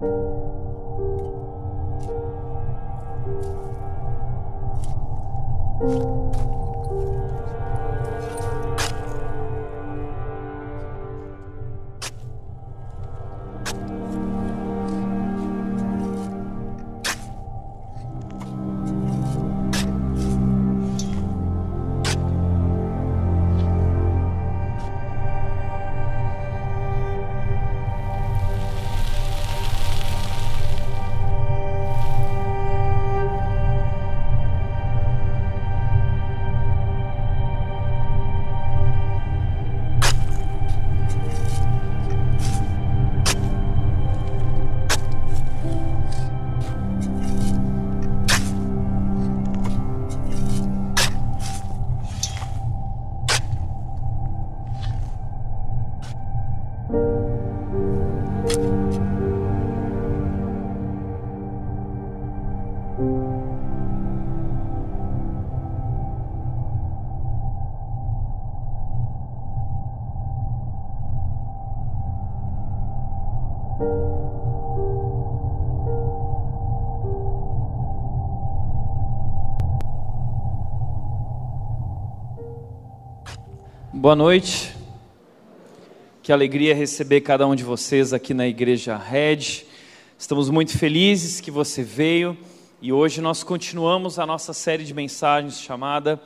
Thank you. Boa noite. Que alegria receber cada um de vocês aqui na Igreja Red. Estamos muito felizes que você veio e hoje nós continuamos a nossa série de mensagens chamada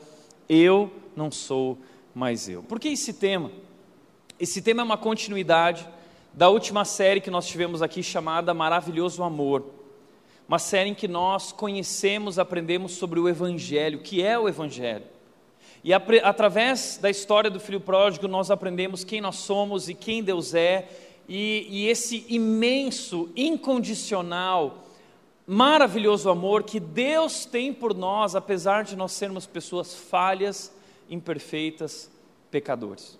Eu Não Sou Mais Eu. Por que esse tema? Esse tema é uma continuidade da última série que nós tivemos aqui chamada Maravilhoso Amor. Uma série em que nós conhecemos, aprendemos sobre o Evangelho, que é o Evangelho. E através da história do filho pródigo, nós aprendemos quem nós somos e quem Deus é, e, e esse imenso, incondicional, maravilhoso amor que Deus tem por nós, apesar de nós sermos pessoas falhas, imperfeitas, pecadores.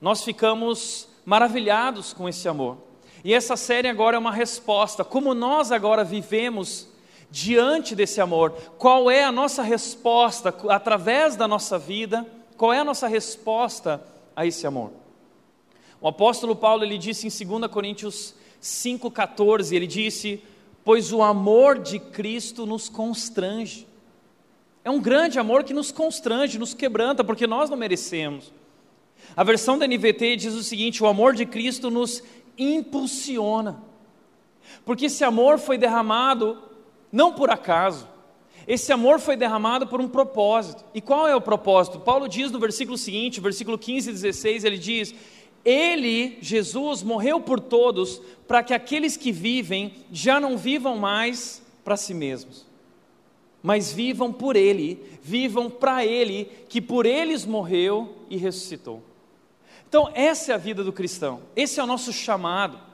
Nós ficamos maravilhados com esse amor. E essa série agora é uma resposta, como nós agora vivemos diante desse amor? Qual é a nossa resposta através da nossa vida? Qual é a nossa resposta a esse amor? O apóstolo Paulo ele disse em 2 Coríntios 5:14, ele disse: "Pois o amor de Cristo nos constrange". É um grande amor que nos constrange, nos quebranta, porque nós não merecemos. A versão da NVT diz o seguinte: o amor de Cristo nos impulsiona. Porque esse amor foi derramado não por acaso. Esse amor foi derramado por um propósito. E qual é o propósito? Paulo diz no versículo seguinte, versículo 15 e 16, ele diz: Ele, Jesus, morreu por todos, para que aqueles que vivem já não vivam mais para si mesmos, mas vivam por Ele, vivam para Ele, que por eles morreu e ressuscitou. Então, essa é a vida do cristão, esse é o nosso chamado.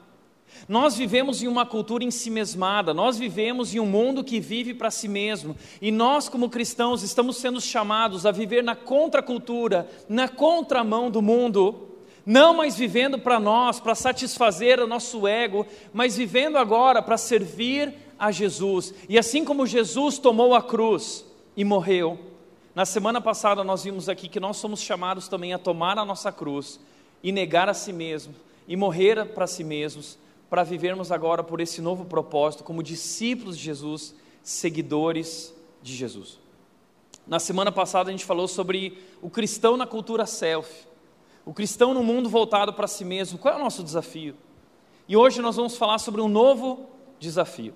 Nós vivemos em uma cultura ensimesmada, nós vivemos em um mundo que vive para si mesmo, e nós, como cristãos, estamos sendo chamados a viver na contracultura, na contramão do mundo, não mais vivendo para nós, para satisfazer o nosso ego, mas vivendo agora para servir a Jesus. E assim como Jesus tomou a cruz e morreu, na semana passada nós vimos aqui que nós somos chamados também a tomar a nossa cruz e negar a si mesmo e morrer para si mesmos para vivermos agora por esse novo propósito, como discípulos de Jesus, seguidores de Jesus. Na semana passada a gente falou sobre o cristão na cultura self, o cristão no mundo voltado para si mesmo. Qual é o nosso desafio? E hoje nós vamos falar sobre um novo desafio.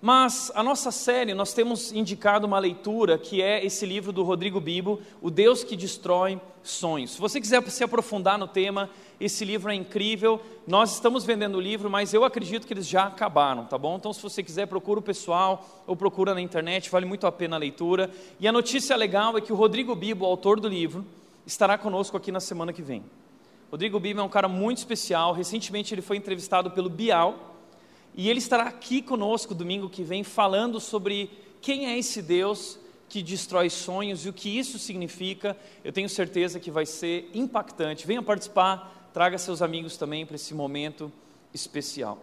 Mas a nossa série, nós temos indicado uma leitura que é esse livro do Rodrigo Bibo, O Deus que Destrói Sonhos. Se você quiser se aprofundar no tema, esse livro é incrível. Nós estamos vendendo o livro, mas eu acredito que eles já acabaram, tá bom? Então, se você quiser, procura o pessoal ou procura na internet, vale muito a pena a leitura. E a notícia legal é que o Rodrigo Bibo, autor do livro, estará conosco aqui na semana que vem. Rodrigo Bibo é um cara muito especial. Recentemente ele foi entrevistado pelo Bial e ele estará aqui conosco domingo que vem falando sobre quem é esse Deus que destrói sonhos e o que isso significa. Eu tenho certeza que vai ser impactante. Venha participar, traga seus amigos também para esse momento especial.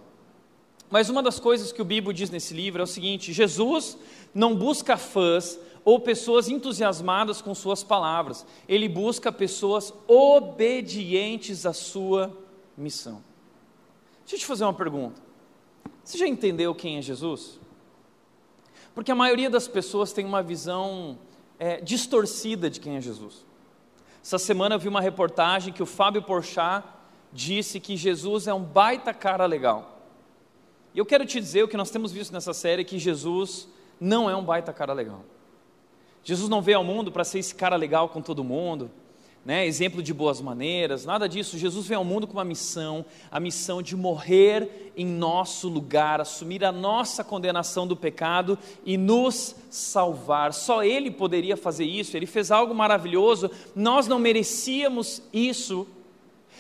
Mas uma das coisas que o Bíblia diz nesse livro é o seguinte: Jesus não busca fãs ou pessoas entusiasmadas com suas palavras, ele busca pessoas obedientes à sua missão. Deixa eu te fazer uma pergunta. Você já entendeu quem é Jesus? Porque a maioria das pessoas tem uma visão é, distorcida de quem é Jesus. Essa semana eu vi uma reportagem que o Fábio Porchat disse que Jesus é um baita cara legal. E eu quero te dizer o que nós temos visto nessa série, que Jesus não é um baita cara legal. Jesus não veio ao mundo para ser esse cara legal com todo mundo, né, exemplo de boas maneiras, nada disso. Jesus veio ao mundo com uma missão, a missão de morrer em nosso lugar, assumir a nossa condenação do pecado e nos salvar. Só Ele poderia fazer isso, Ele fez algo maravilhoso, nós não merecíamos isso.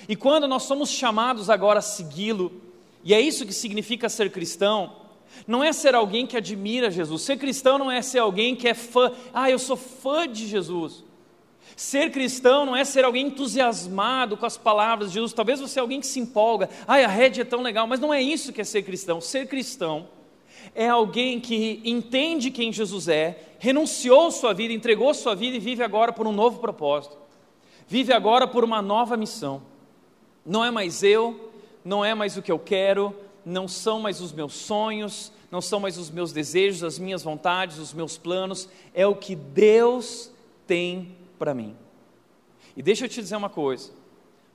E quando nós somos chamados agora a segui-lo, e é isso que significa ser cristão, não é ser alguém que admira Jesus. Ser cristão não é ser alguém que é fã, ah, eu sou fã de Jesus. Ser cristão não é ser alguém entusiasmado com as palavras de Jesus. Talvez você é alguém que se empolga, ai, a rede é tão legal, mas não é isso que é ser cristão. Ser cristão é alguém que entende quem Jesus é, renunciou sua vida, entregou sua vida e vive agora por um novo propósito. Vive agora por uma nova missão. Não é mais eu, não é mais o que eu quero, não são mais os meus sonhos, não são mais os meus desejos, as minhas vontades, os meus planos, é o que Deus tem para mim. E deixa eu te dizer uma coisa: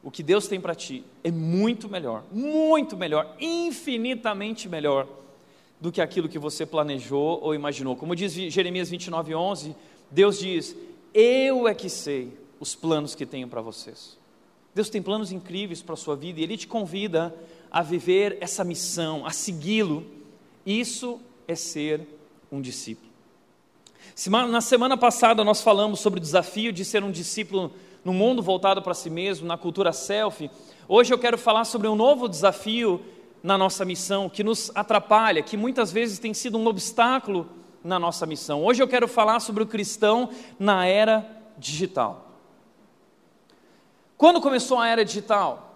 o que Deus tem para ti é muito melhor, muito melhor, infinitamente melhor do que aquilo que você planejou ou imaginou. Como diz Jeremias 29, 11, Deus diz: Eu é que sei os planos que tenho para vocês. Deus tem planos incríveis para a sua vida e Ele te convida a viver essa missão, a segui-lo. Isso é ser um discípulo. Na semana passada nós falamos sobre o desafio de ser um discípulo no mundo voltado para si mesmo, na cultura selfie. Hoje eu quero falar sobre um novo desafio na nossa missão que nos atrapalha, que muitas vezes tem sido um obstáculo na nossa missão. Hoje eu quero falar sobre o cristão na era digital. Quando começou a era digital?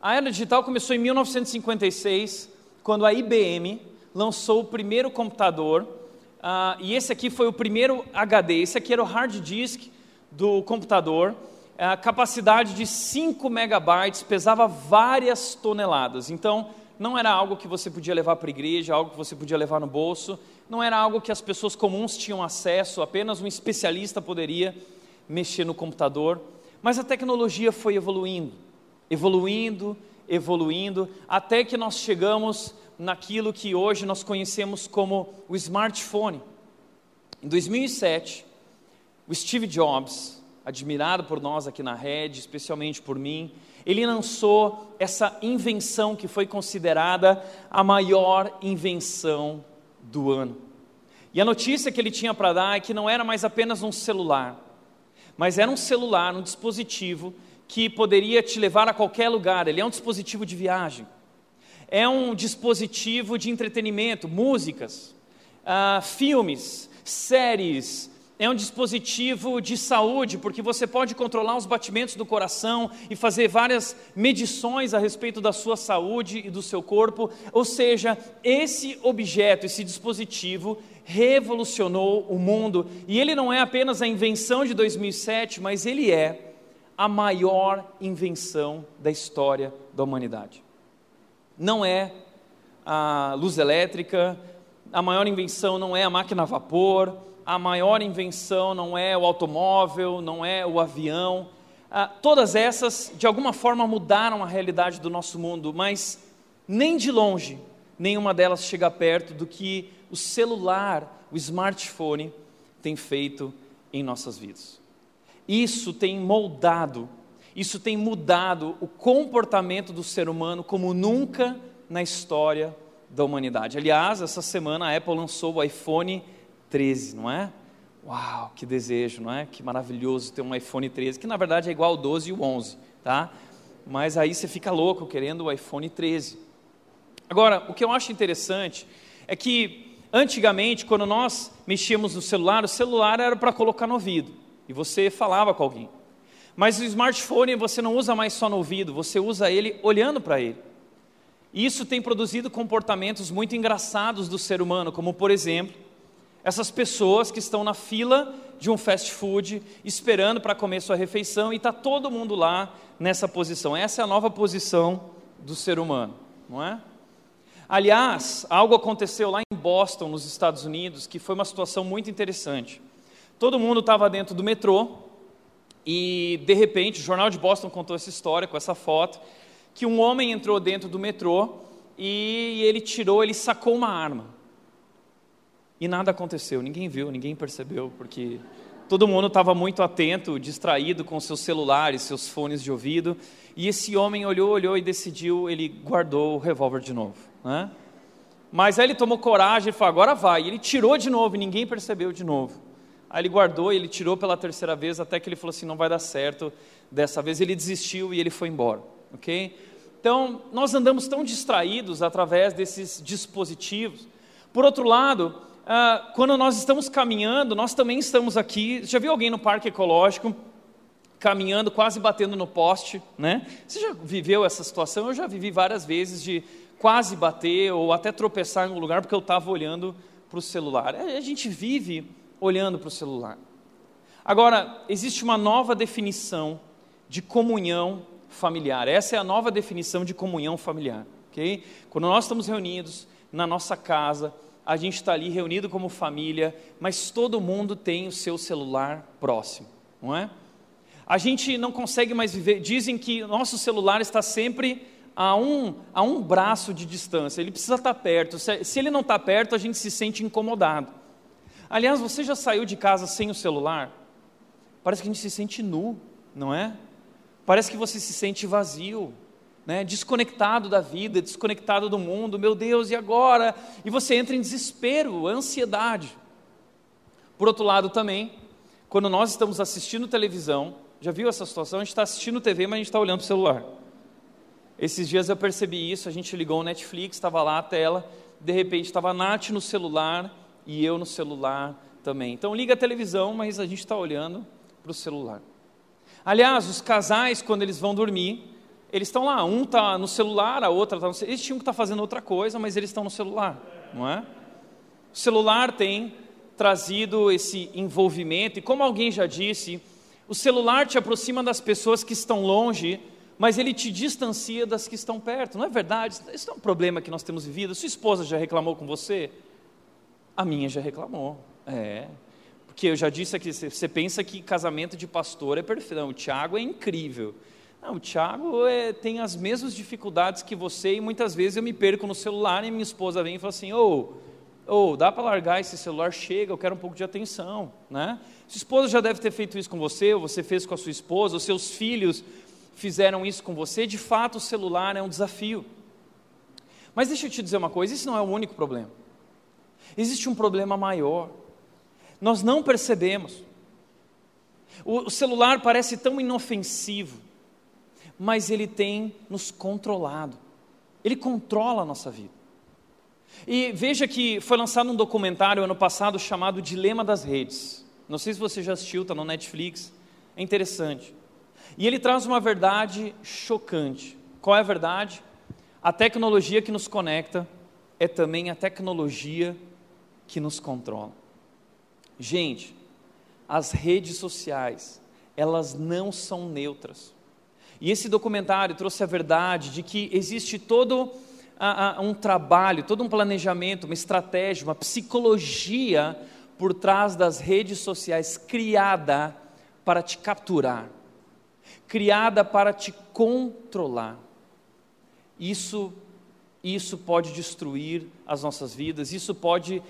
A era digital começou em 1956, quando a IBM lançou o primeiro computador, uh, e esse aqui foi o primeiro HD, esse aqui era o hard disk do computador, capacidade de 5 megabytes, pesava várias toneladas, então não era algo que você podia levar para a igreja, algo que você podia levar no bolso, não era algo que as pessoas comuns tinham acesso, apenas um especialista poderia mexer no computador, mas a tecnologia foi evoluindo evoluindo, evoluindo, até que nós chegamos naquilo que hoje nós conhecemos como o smartphone. Em 2007, o Steve Jobs, admirado por nós aqui na rede, especialmente por mim, ele lançou essa invenção que foi considerada a maior invenção do ano. E a notícia que ele tinha para dar é que não era mais apenas um celular, mas era um celular, um dispositivo que poderia te levar a qualquer lugar, ele é um dispositivo de viagem, é um dispositivo de entretenimento, músicas, uh, filmes, séries, é um dispositivo de saúde, porque você pode controlar os batimentos do coração e fazer várias medições a respeito da sua saúde e do seu corpo. Ou seja, esse objeto, esse dispositivo, revolucionou o mundo. E ele não é apenas a invenção de 2007, mas ele é a maior invenção da história da humanidade. Não é a luz elétrica, a maior invenção não é a máquina a vapor, a maior invenção não é o automóvel, não é o avião. Ah, todas essas, de alguma forma, mudaram a realidade do nosso mundo, mas nem de longe nenhuma delas chega perto do que o celular, o smartphone, tem feito em nossas vidas. Isso tem moldado, isso tem mudado o comportamento do ser humano como nunca na história da humanidade. Aliás, essa semana a Apple lançou o iPhone 13, não é? Uau, que desejo, não é? Que maravilhoso ter um iPhone 13, que na verdade é igual ao 12 e o 11, tá? Mas aí você fica louco querendo o iPhone 13. Agora, o que eu acho interessante é que antigamente, quando nós mexíamos no celular, o celular era para colocar no ouvido e você falava com alguém. Mas o smartphone você não usa mais só no ouvido, você usa ele olhando para ele. E isso tem produzido comportamentos muito engraçados do ser humano, como por exemplo, essas pessoas que estão na fila de um fast food esperando para comer sua refeição e está todo mundo lá nessa posição. Essa é a nova posição do ser humano, não é? Aliás, algo aconteceu lá em Boston, nos Estados Unidos, que foi uma situação muito interessante. Todo mundo estava dentro do metrô e, de repente, o Jornal de Boston contou essa história com essa foto, que um homem entrou dentro do metrô e ele tirou, ele sacou uma arma. E nada aconteceu, ninguém viu, ninguém percebeu, porque todo mundo estava muito atento, distraído com seus celulares, seus fones de ouvido, e esse homem olhou, olhou e decidiu, ele guardou o revólver de novo. Né? Mas aí ele tomou coragem e falou: agora vai. E ele tirou de novo e ninguém percebeu de novo. Aí ele guardou e ele tirou pela terceira vez até que ele falou assim: não vai dar certo. Dessa vez ele desistiu e ele foi embora. Ok? Então, nós andamos tão distraídos através desses dispositivos. Por outro lado, ah, quando nós estamos caminhando, nós também estamos aqui. Já viu alguém no parque ecológico caminhando, quase batendo no poste, né? Você já viveu essa situação? Eu já vivi várias vezes de quase bater ou até tropeçar em um lugar porque eu estava olhando para o celular. A gente vive olhando para o celular. Agora, existe uma nova definição de comunhão familiar. Essa é a nova definição de comunhão familiar. ok? Quando nós estamos reunidos na nossa casa, a gente está ali reunido como família, mas todo mundo tem o seu celular próximo, não é? A gente não consegue mais viver. Dizem que nosso celular está sempre a um, a um braço de distância, ele precisa estar perto. Se, se ele não está perto, a gente se sente incomodado. Aliás, você já saiu de casa sem o celular? Parece que a gente se sente nu, não é? Parece que você se sente vazio, né? desconectado da vida, desconectado do mundo. Meu Deus, e agora? E você entra em desespero, ansiedade. Por outro lado, também, quando nós estamos assistindo televisão, já viu essa situação? A gente está assistindo TV, mas a gente está olhando para o celular. Esses dias eu percebi isso, a gente ligou o Netflix, estava lá a tela, de repente estava a Nath no celular e eu no celular também. Então liga a televisão, mas a gente está olhando para o celular. Aliás, os casais, quando eles vão dormir, eles estão lá, um está no celular, a outra está no celular. Eles tinham que estar tá fazendo outra coisa, mas eles estão no celular, não é? O celular tem trazido esse envolvimento, e como alguém já disse, o celular te aproxima das pessoas que estão longe, mas ele te distancia das que estão perto. Não é verdade? Isso é um problema que nós temos vivido. Sua esposa já reclamou com você? A minha já reclamou. É. Porque eu já disse aqui, você pensa que casamento de pastor é perfeito. Não, o Tiago é incrível. Não, o Tiago é, tem as mesmas dificuldades que você e muitas vezes eu me perco no celular e minha esposa vem e fala assim, ô, oh, oh, dá para largar esse celular, chega, eu quero um pouco de atenção, né? Sua esposa já deve ter feito isso com você, ou você fez com a sua esposa, ou seus filhos fizeram isso com você. De fato, o celular é um desafio. Mas deixa eu te dizer uma coisa: isso não é o único problema. Existe um problema maior. Nós não percebemos. O celular parece tão inofensivo, mas ele tem nos controlado. Ele controla a nossa vida. E veja que foi lançado um documentário ano passado chamado Dilema das Redes. Não sei se você já assistiu, está no Netflix. É interessante. E ele traz uma verdade chocante. Qual é a verdade? A tecnologia que nos conecta é também a tecnologia que nos controla. Gente, as redes sociais, elas não são neutras. E esse documentário trouxe a verdade de que existe todo um trabalho, todo um planejamento, uma estratégia, uma psicologia por trás das redes sociais criada para te capturar, criada para te controlar. Isso isso pode destruir as nossas vidas, isso pode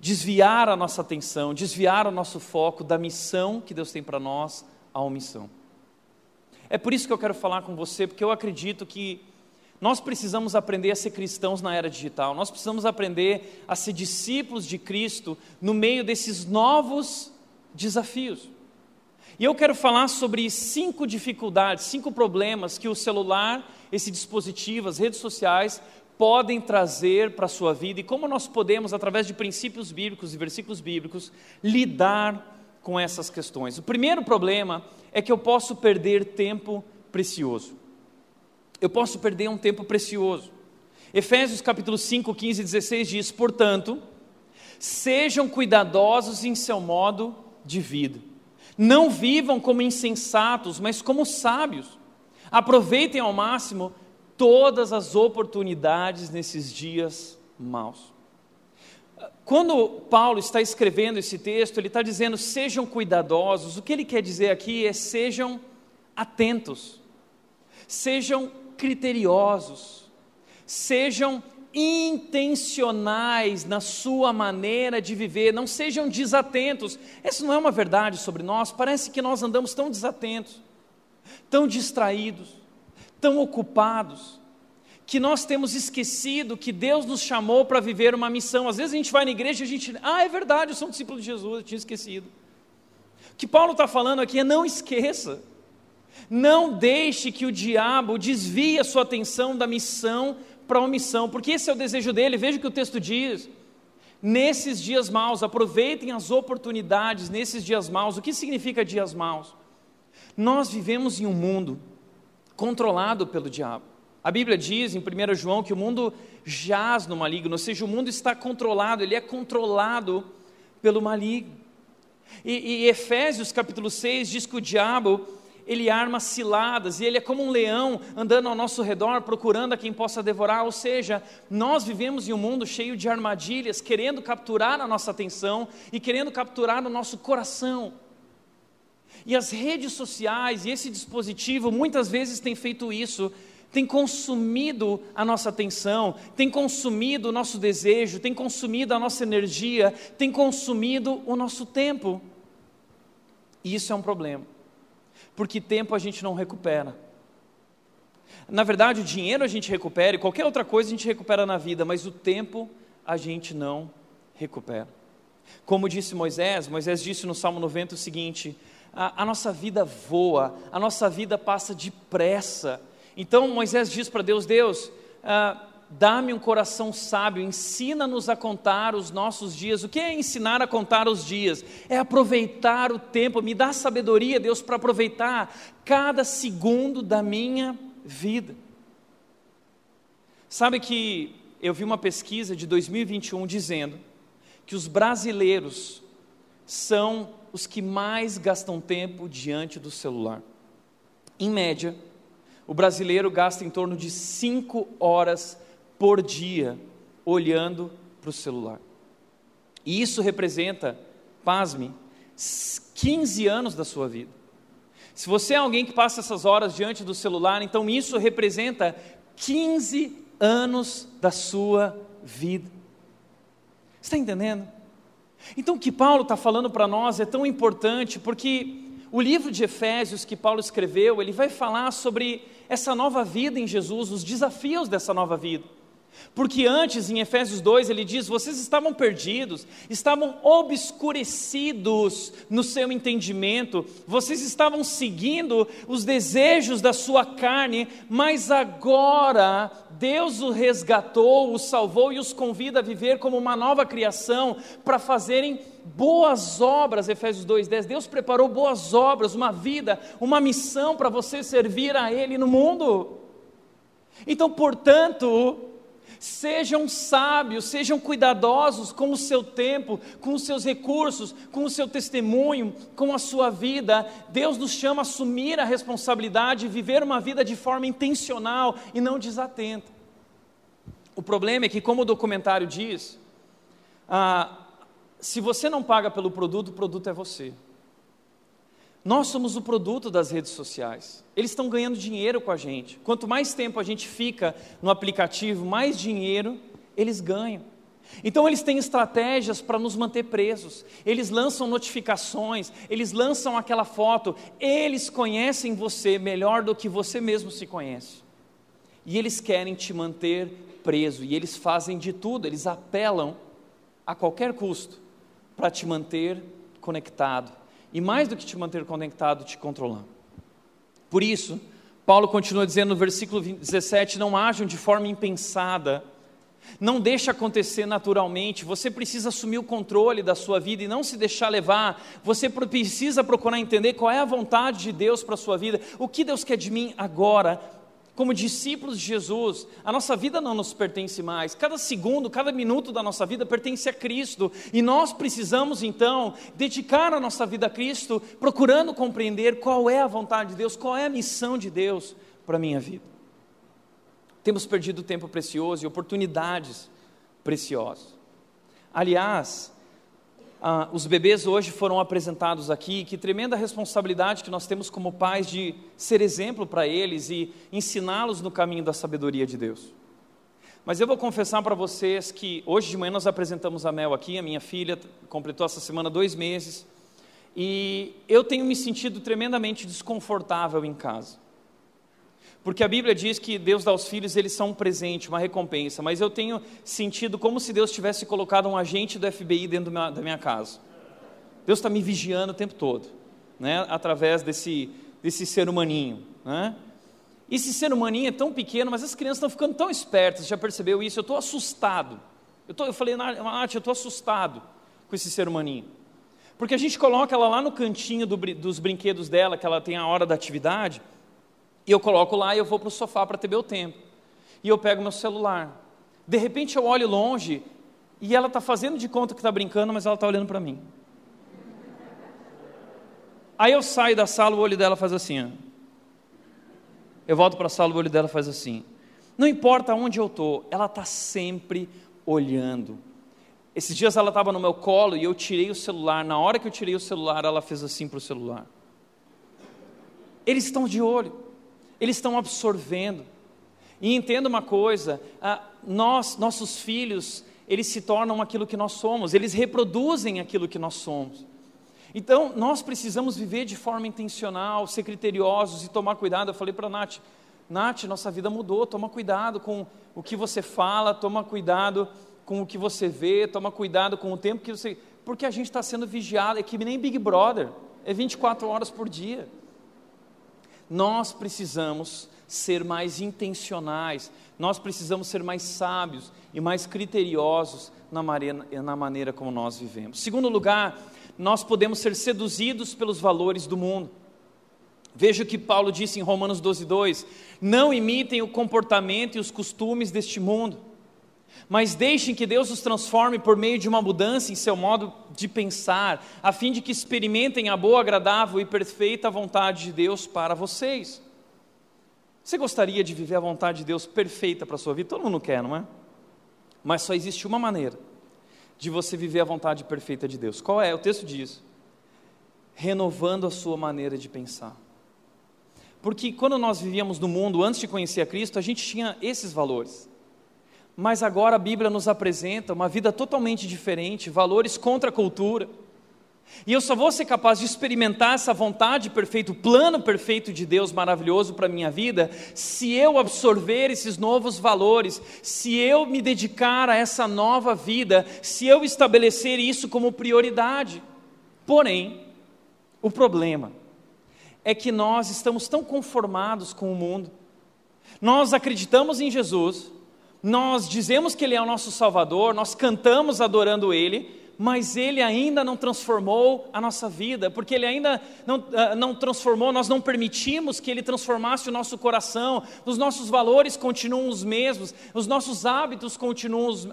desviar a nossa atenção, desviar o nosso foco da missão que Deus tem para nós, a omissão. É por isso que eu quero falar com você, porque eu acredito que nós precisamos aprender a ser cristãos na era digital, nós precisamos aprender a ser discípulos de Cristo no meio desses novos desafios. E eu quero falar sobre cinco dificuldades, cinco problemas que o celular, esse dispositivo, as redes sociais podem trazer para a sua vida e como nós podemos, através de princípios bíblicos e versículos bíblicos, lidar com essas questões. O primeiro problema é que eu posso perder tempo precioso eu posso perder um tempo precioso. Efésios capítulo 5, 15 e 16 diz: Portanto, sejam cuidadosos em seu modo de vida. Não vivam como insensatos, mas como sábios. Aproveitem ao máximo todas as oportunidades nesses dias maus. Quando Paulo está escrevendo esse texto, ele está dizendo sejam cuidadosos. O que ele quer dizer aqui é sejam atentos, sejam criteriosos, sejam intencionais na sua maneira de viver, não sejam desatentos. Essa não é uma verdade sobre nós, parece que nós andamos tão desatentos, tão distraídos, tão ocupados, que nós temos esquecido que Deus nos chamou para viver uma missão. Às vezes a gente vai na igreja e a gente, ah, é verdade, eu sou um discípulo de Jesus, eu tinha esquecido. O que Paulo está falando aqui é não esqueça, não deixe que o diabo desvie a sua atenção da missão para a omissão, porque esse é o desejo dele. Veja o que o texto diz. Nesses dias maus, aproveitem as oportunidades nesses dias maus. O que significa dias maus? Nós vivemos em um mundo controlado pelo diabo. A Bíblia diz em 1 João que o mundo jaz no maligno, ou seja, o mundo está controlado, ele é controlado pelo maligno. E, e Efésios capítulo 6 diz que o diabo ele arma ciladas e ele é como um leão andando ao nosso redor procurando a quem possa devorar. Ou seja, nós vivemos em um mundo cheio de armadilhas, querendo capturar a nossa atenção e querendo capturar o nosso coração. E as redes sociais e esse dispositivo muitas vezes têm feito isso, tem consumido a nossa atenção, tem consumido o nosso desejo, tem consumido a nossa energia, tem consumido o nosso tempo. E isso é um problema porque tempo a gente não recupera. Na verdade, o dinheiro a gente recupera e qualquer outra coisa a gente recupera na vida, mas o tempo a gente não recupera. Como disse Moisés, Moisés disse no Salmo 90 o seguinte: a, a nossa vida voa, a nossa vida passa depressa. Então Moisés diz para Deus: Deus, ah, dá-me um coração sábio, ensina-nos a contar os nossos dias. O que é ensinar a contar os dias? É aproveitar o tempo, me dá sabedoria, Deus, para aproveitar cada segundo da minha vida. Sabe que eu vi uma pesquisa de 2021 dizendo que os brasileiros são os que mais gastam tempo diante do celular. Em média, o brasileiro gasta em torno de 5 horas por dia olhando para o celular. E isso representa, pasme, 15 anos da sua vida. Se você é alguém que passa essas horas diante do celular, então isso representa 15 anos da sua vida. Está entendendo? Então o que Paulo está falando para nós é tão importante porque o livro de Efésios que Paulo escreveu, ele vai falar sobre essa nova vida em Jesus, os desafios dessa nova vida. Porque antes, em Efésios 2, ele diz: vocês estavam perdidos, estavam obscurecidos no seu entendimento, vocês estavam seguindo os desejos da sua carne, mas agora Deus o resgatou, o salvou e os convida a viver como uma nova criação, para fazerem boas obras. Efésios 2,10. Deus preparou boas obras, uma vida, uma missão para você servir a Ele no mundo. Então, portanto, Sejam sábios, sejam cuidadosos com o seu tempo, com os seus recursos, com o seu testemunho, com a sua vida. Deus nos chama a assumir a responsabilidade e viver uma vida de forma intencional e não desatenta. O problema é que, como o documentário diz, ah, se você não paga pelo produto, o produto é você. Nós somos o produto das redes sociais. Eles estão ganhando dinheiro com a gente. Quanto mais tempo a gente fica no aplicativo, mais dinheiro eles ganham. Então eles têm estratégias para nos manter presos. Eles lançam notificações, eles lançam aquela foto. Eles conhecem você melhor do que você mesmo se conhece. E eles querem te manter preso. E eles fazem de tudo, eles apelam a qualquer custo para te manter conectado e mais do que te manter conectado, te controlar. Por isso, Paulo continua dizendo no versículo 17: não ajam de forma impensada, não deixe acontecer naturalmente, você precisa assumir o controle da sua vida e não se deixar levar, você precisa procurar entender qual é a vontade de Deus para a sua vida, o que Deus quer de mim agora, como discípulos de Jesus, a nossa vida não nos pertence mais. Cada segundo, cada minuto da nossa vida pertence a Cristo. E nós precisamos então dedicar a nossa vida a Cristo, procurando compreender qual é a vontade de Deus, qual é a missão de Deus para a minha vida. Temos perdido tempo precioso e oportunidades preciosas. Aliás, ah, os bebês hoje foram apresentados aqui, que tremenda responsabilidade que nós temos como pais de ser exemplo para eles e ensiná-los no caminho da sabedoria de Deus. Mas eu vou confessar para vocês que hoje de manhã nós apresentamos a Mel aqui, a minha filha completou essa semana dois meses, e eu tenho me sentido tremendamente desconfortável em casa. Porque a Bíblia diz que Deus dá aos filhos, eles são um presente, uma recompensa, mas eu tenho sentido como se Deus tivesse colocado um agente do FBI dentro da minha casa. Deus está me vigiando o tempo todo, né? através desse, desse ser humaninho. Né? Esse ser humaninho é tão pequeno, mas as crianças estão ficando tão espertas, já percebeu isso? Eu estou assustado. Eu, tô, eu falei, Nath, eu estou assustado com esse ser humaninho. Porque a gente coloca ela lá no cantinho do, dos brinquedos dela, que ela tem a hora da atividade, e eu coloco lá e eu vou para o sofá para ter meu tempo. E eu pego meu celular. De repente eu olho longe e ela está fazendo de conta que está brincando, mas ela está olhando para mim. Aí eu saio da sala, o olho dela faz assim. Ó. Eu volto para a sala, o olho dela faz assim. Não importa onde eu estou, ela está sempre olhando. Esses dias ela estava no meu colo e eu tirei o celular. Na hora que eu tirei o celular, ela fez assim para o celular. Eles estão de olho, eles estão absorvendo. E entenda uma coisa: nós, nossos filhos, eles se tornam aquilo que nós somos, eles reproduzem aquilo que nós somos. Então, nós precisamos viver de forma intencional, ser criteriosos e tomar cuidado. Eu falei para a Nath, Nath, nossa vida mudou, toma cuidado com o que você fala, toma cuidado com o que você vê, toma cuidado com o tempo que você. Porque a gente está sendo vigiado, é que nem Big Brother, é 24 horas por dia. Nós precisamos ser mais intencionais, nós precisamos ser mais sábios e mais criteriosos na maneira, na maneira como nós vivemos. Segundo lugar, nós podemos ser seduzidos pelos valores do mundo. Veja o que Paulo disse em Romanos 12, 2: Não imitem o comportamento e os costumes deste mundo, mas deixem que Deus os transforme por meio de uma mudança em seu modo de pensar, a fim de que experimentem a boa, agradável e perfeita vontade de Deus para vocês. Você gostaria de viver a vontade de Deus perfeita para a sua vida? Todo mundo quer, não é? Mas só existe uma maneira de você viver a vontade perfeita de Deus. Qual é? O texto diz: renovando a sua maneira de pensar. Porque quando nós vivíamos no mundo antes de conhecer a Cristo, a gente tinha esses valores. Mas agora a Bíblia nos apresenta uma vida totalmente diferente, valores contra a cultura e eu só vou ser capaz de experimentar essa vontade perfeita, o plano perfeito de Deus maravilhoso para a minha vida, se eu absorver esses novos valores, se eu me dedicar a essa nova vida, se eu estabelecer isso como prioridade. Porém, o problema é que nós estamos tão conformados com o mundo, nós acreditamos em Jesus, nós dizemos que Ele é o nosso Salvador, nós cantamos adorando Ele, mas Ele ainda não transformou a nossa vida, porque Ele ainda não, uh, não transformou, nós não permitimos que Ele transformasse o nosso coração, os nossos valores continuam os mesmos, os nossos hábitos continuam os,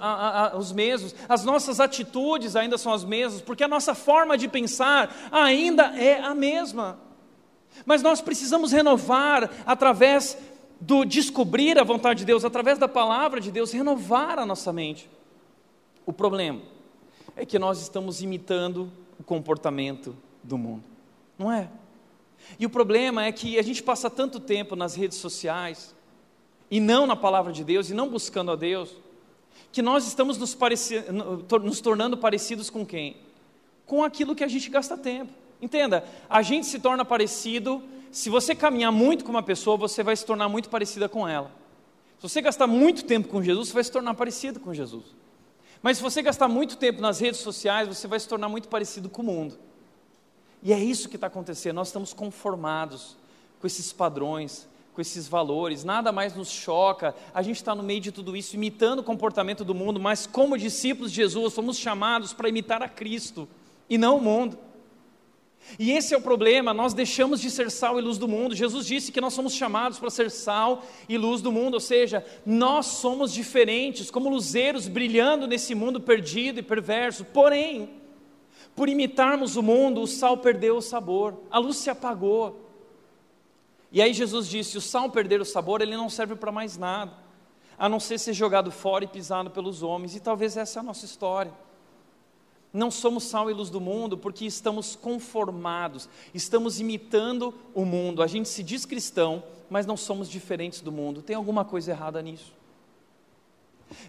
os mesmos, as nossas atitudes ainda são as mesmas, porque a nossa forma de pensar ainda é a mesma. Mas nós precisamos renovar através do descobrir a vontade de Deus, através da palavra de Deus, renovar a nossa mente. O problema é que nós estamos imitando o comportamento do mundo, não é? E o problema é que a gente passa tanto tempo nas redes sociais e não na palavra de Deus e não buscando a Deus, que nós estamos nos, pareci... nos tornando parecidos com quem? Com aquilo que a gente gasta tempo. Entenda, a gente se torna parecido, se você caminhar muito com uma pessoa, você vai se tornar muito parecida com ela. Se você gastar muito tempo com Jesus, você vai se tornar parecido com Jesus. Mas se você gastar muito tempo nas redes sociais, você vai se tornar muito parecido com o mundo. E é isso que está acontecendo. Nós estamos conformados com esses padrões, com esses valores, nada mais nos choca. A gente está no meio de tudo isso, imitando o comportamento do mundo, mas como discípulos de Jesus, somos chamados para imitar a Cristo e não o mundo. E esse é o problema, nós deixamos de ser sal e luz do mundo. Jesus disse que nós somos chamados para ser sal e luz do mundo, ou seja, nós somos diferentes, como luzeiros brilhando nesse mundo perdido e perverso. Porém, por imitarmos o mundo, o sal perdeu o sabor, a luz se apagou. E aí Jesus disse: o sal perder o sabor, ele não serve para mais nada. a não ser ser jogado fora e pisado pelos homens, e talvez essa é a nossa história. Não somos sal e luz do mundo porque estamos conformados, estamos imitando o mundo. A gente se diz cristão, mas não somos diferentes do mundo. Tem alguma coisa errada nisso?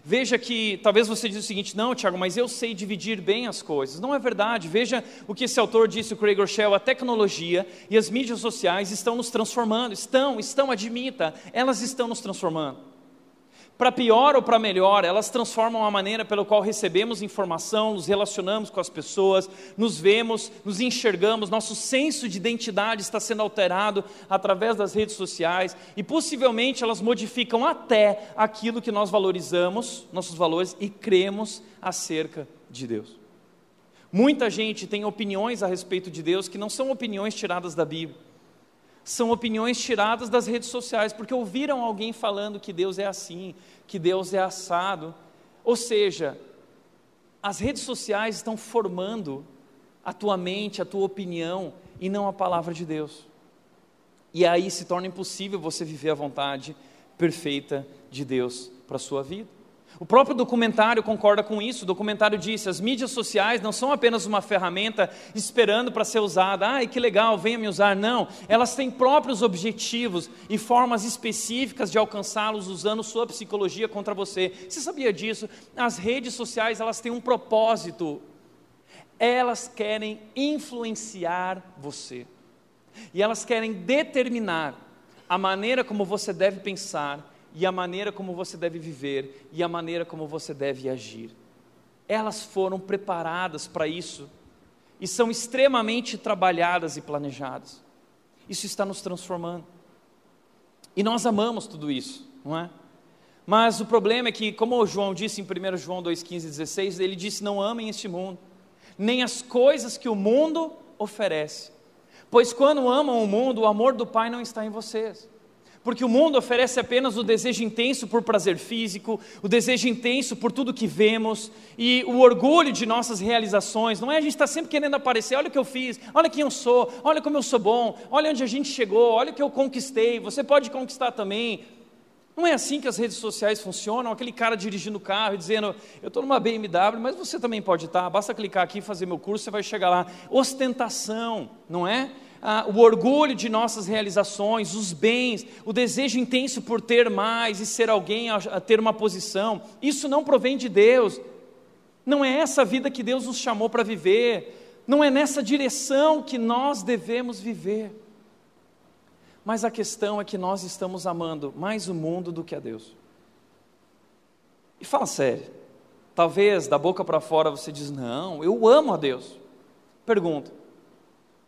Veja que talvez você diz o seguinte: não, Tiago, mas eu sei dividir bem as coisas. Não é verdade. Veja o que esse autor disse, o Craig Rochelle: a tecnologia e as mídias sociais estão nos transformando. Estão, estão, admita, elas estão nos transformando para pior ou para melhor, elas transformam a maneira pela qual recebemos informação, nos relacionamos com as pessoas, nos vemos, nos enxergamos, nosso senso de identidade está sendo alterado através das redes sociais e possivelmente elas modificam até aquilo que nós valorizamos, nossos valores e cremos acerca de Deus. Muita gente tem opiniões a respeito de Deus que não são opiniões tiradas da Bíblia são opiniões tiradas das redes sociais, porque ouviram alguém falando que Deus é assim, que Deus é assado. Ou seja, as redes sociais estão formando a tua mente, a tua opinião, e não a palavra de Deus. E aí se torna impossível você viver a vontade perfeita de Deus para a sua vida. O próprio documentário concorda com isso. O documentário disse: as mídias sociais não são apenas uma ferramenta esperando para ser usada. Ai, que legal, venha me usar. Não, elas têm próprios objetivos e formas específicas de alcançá-los usando sua psicologia contra você. Você sabia disso? As redes sociais elas têm um propósito. Elas querem influenciar você. E elas querem determinar a maneira como você deve pensar e a maneira como você deve viver e a maneira como você deve agir. Elas foram preparadas para isso e são extremamente trabalhadas e planejadas. Isso está nos transformando. E nós amamos tudo isso, não é? Mas o problema é que, como João disse em 1 João 2,15 e 16, ele disse: Não amem este mundo, nem as coisas que o mundo oferece. Pois quando amam o mundo, o amor do Pai não está em vocês. Porque o mundo oferece apenas o desejo intenso por prazer físico, o desejo intenso por tudo que vemos e o orgulho de nossas realizações. Não é a gente está sempre querendo aparecer, olha o que eu fiz, olha quem eu sou, olha como eu sou bom, olha onde a gente chegou, olha o que eu conquistei, você pode conquistar também. Não é assim que as redes sociais funcionam, aquele cara dirigindo o carro e dizendo, eu estou numa BMW, mas você também pode estar, basta clicar aqui e fazer meu curso, você vai chegar lá. Ostentação, não é? Ah, o orgulho de nossas realizações, os bens, o desejo intenso por ter mais e ser alguém, a, ter uma posição, isso não provém de Deus. Não é essa vida que Deus nos chamou para viver, não é nessa direção que nós devemos viver. Mas a questão é que nós estamos amando mais o mundo do que a Deus. E fala sério, talvez da boca para fora você diz: Não, eu amo a Deus. Pergunta: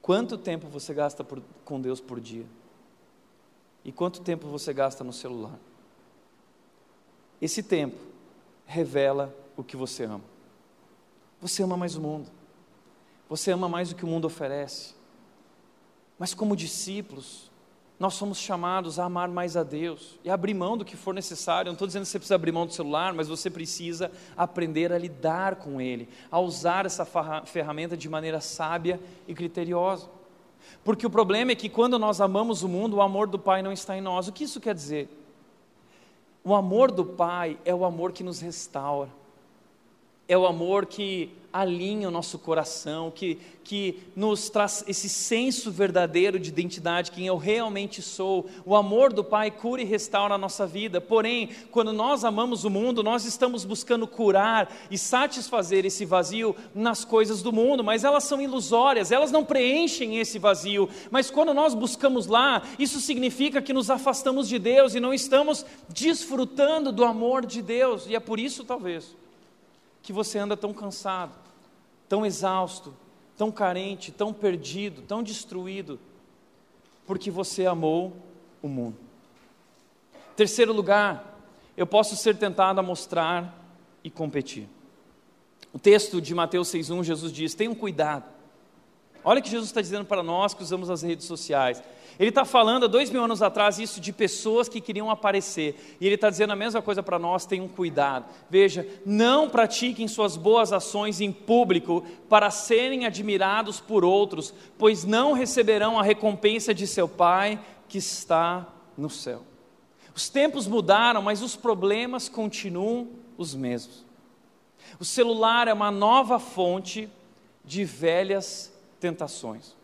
Quanto tempo você gasta por, com Deus por dia? E quanto tempo você gasta no celular? Esse tempo revela o que você ama. Você ama mais o mundo. Você ama mais o que o mundo oferece. Mas como discípulos, nós somos chamados a amar mais a Deus e abrir mão do que for necessário. Eu não estou dizendo que você precisa abrir mão do celular, mas você precisa aprender a lidar com ele, a usar essa ferramenta de maneira sábia e criteriosa. Porque o problema é que quando nós amamos o mundo, o amor do Pai não está em nós. O que isso quer dizer? O amor do Pai é o amor que nos restaura, é o amor que alinha o nosso coração, que, que nos traz esse senso verdadeiro de identidade, quem eu realmente sou. O amor do Pai cura e restaura a nossa vida. Porém, quando nós amamos o mundo, nós estamos buscando curar e satisfazer esse vazio nas coisas do mundo, mas elas são ilusórias, elas não preenchem esse vazio. Mas quando nós buscamos lá, isso significa que nos afastamos de Deus e não estamos desfrutando do amor de Deus, e é por isso, talvez que você anda tão cansado, tão exausto, tão carente, tão perdido, tão destruído, porque você amou o mundo. Terceiro lugar, eu posso ser tentado a mostrar e competir. O texto de Mateus 6,1, Jesus diz: tenham cuidado. Olha o que Jesus está dizendo para nós que usamos as redes sociais. Ele está falando há dois mil anos atrás isso de pessoas que queriam aparecer. E ele está dizendo a mesma coisa para nós: tenham cuidado. Veja, não pratiquem suas boas ações em público para serem admirados por outros, pois não receberão a recompensa de seu Pai que está no céu. Os tempos mudaram, mas os problemas continuam os mesmos. O celular é uma nova fonte de velhas tentações.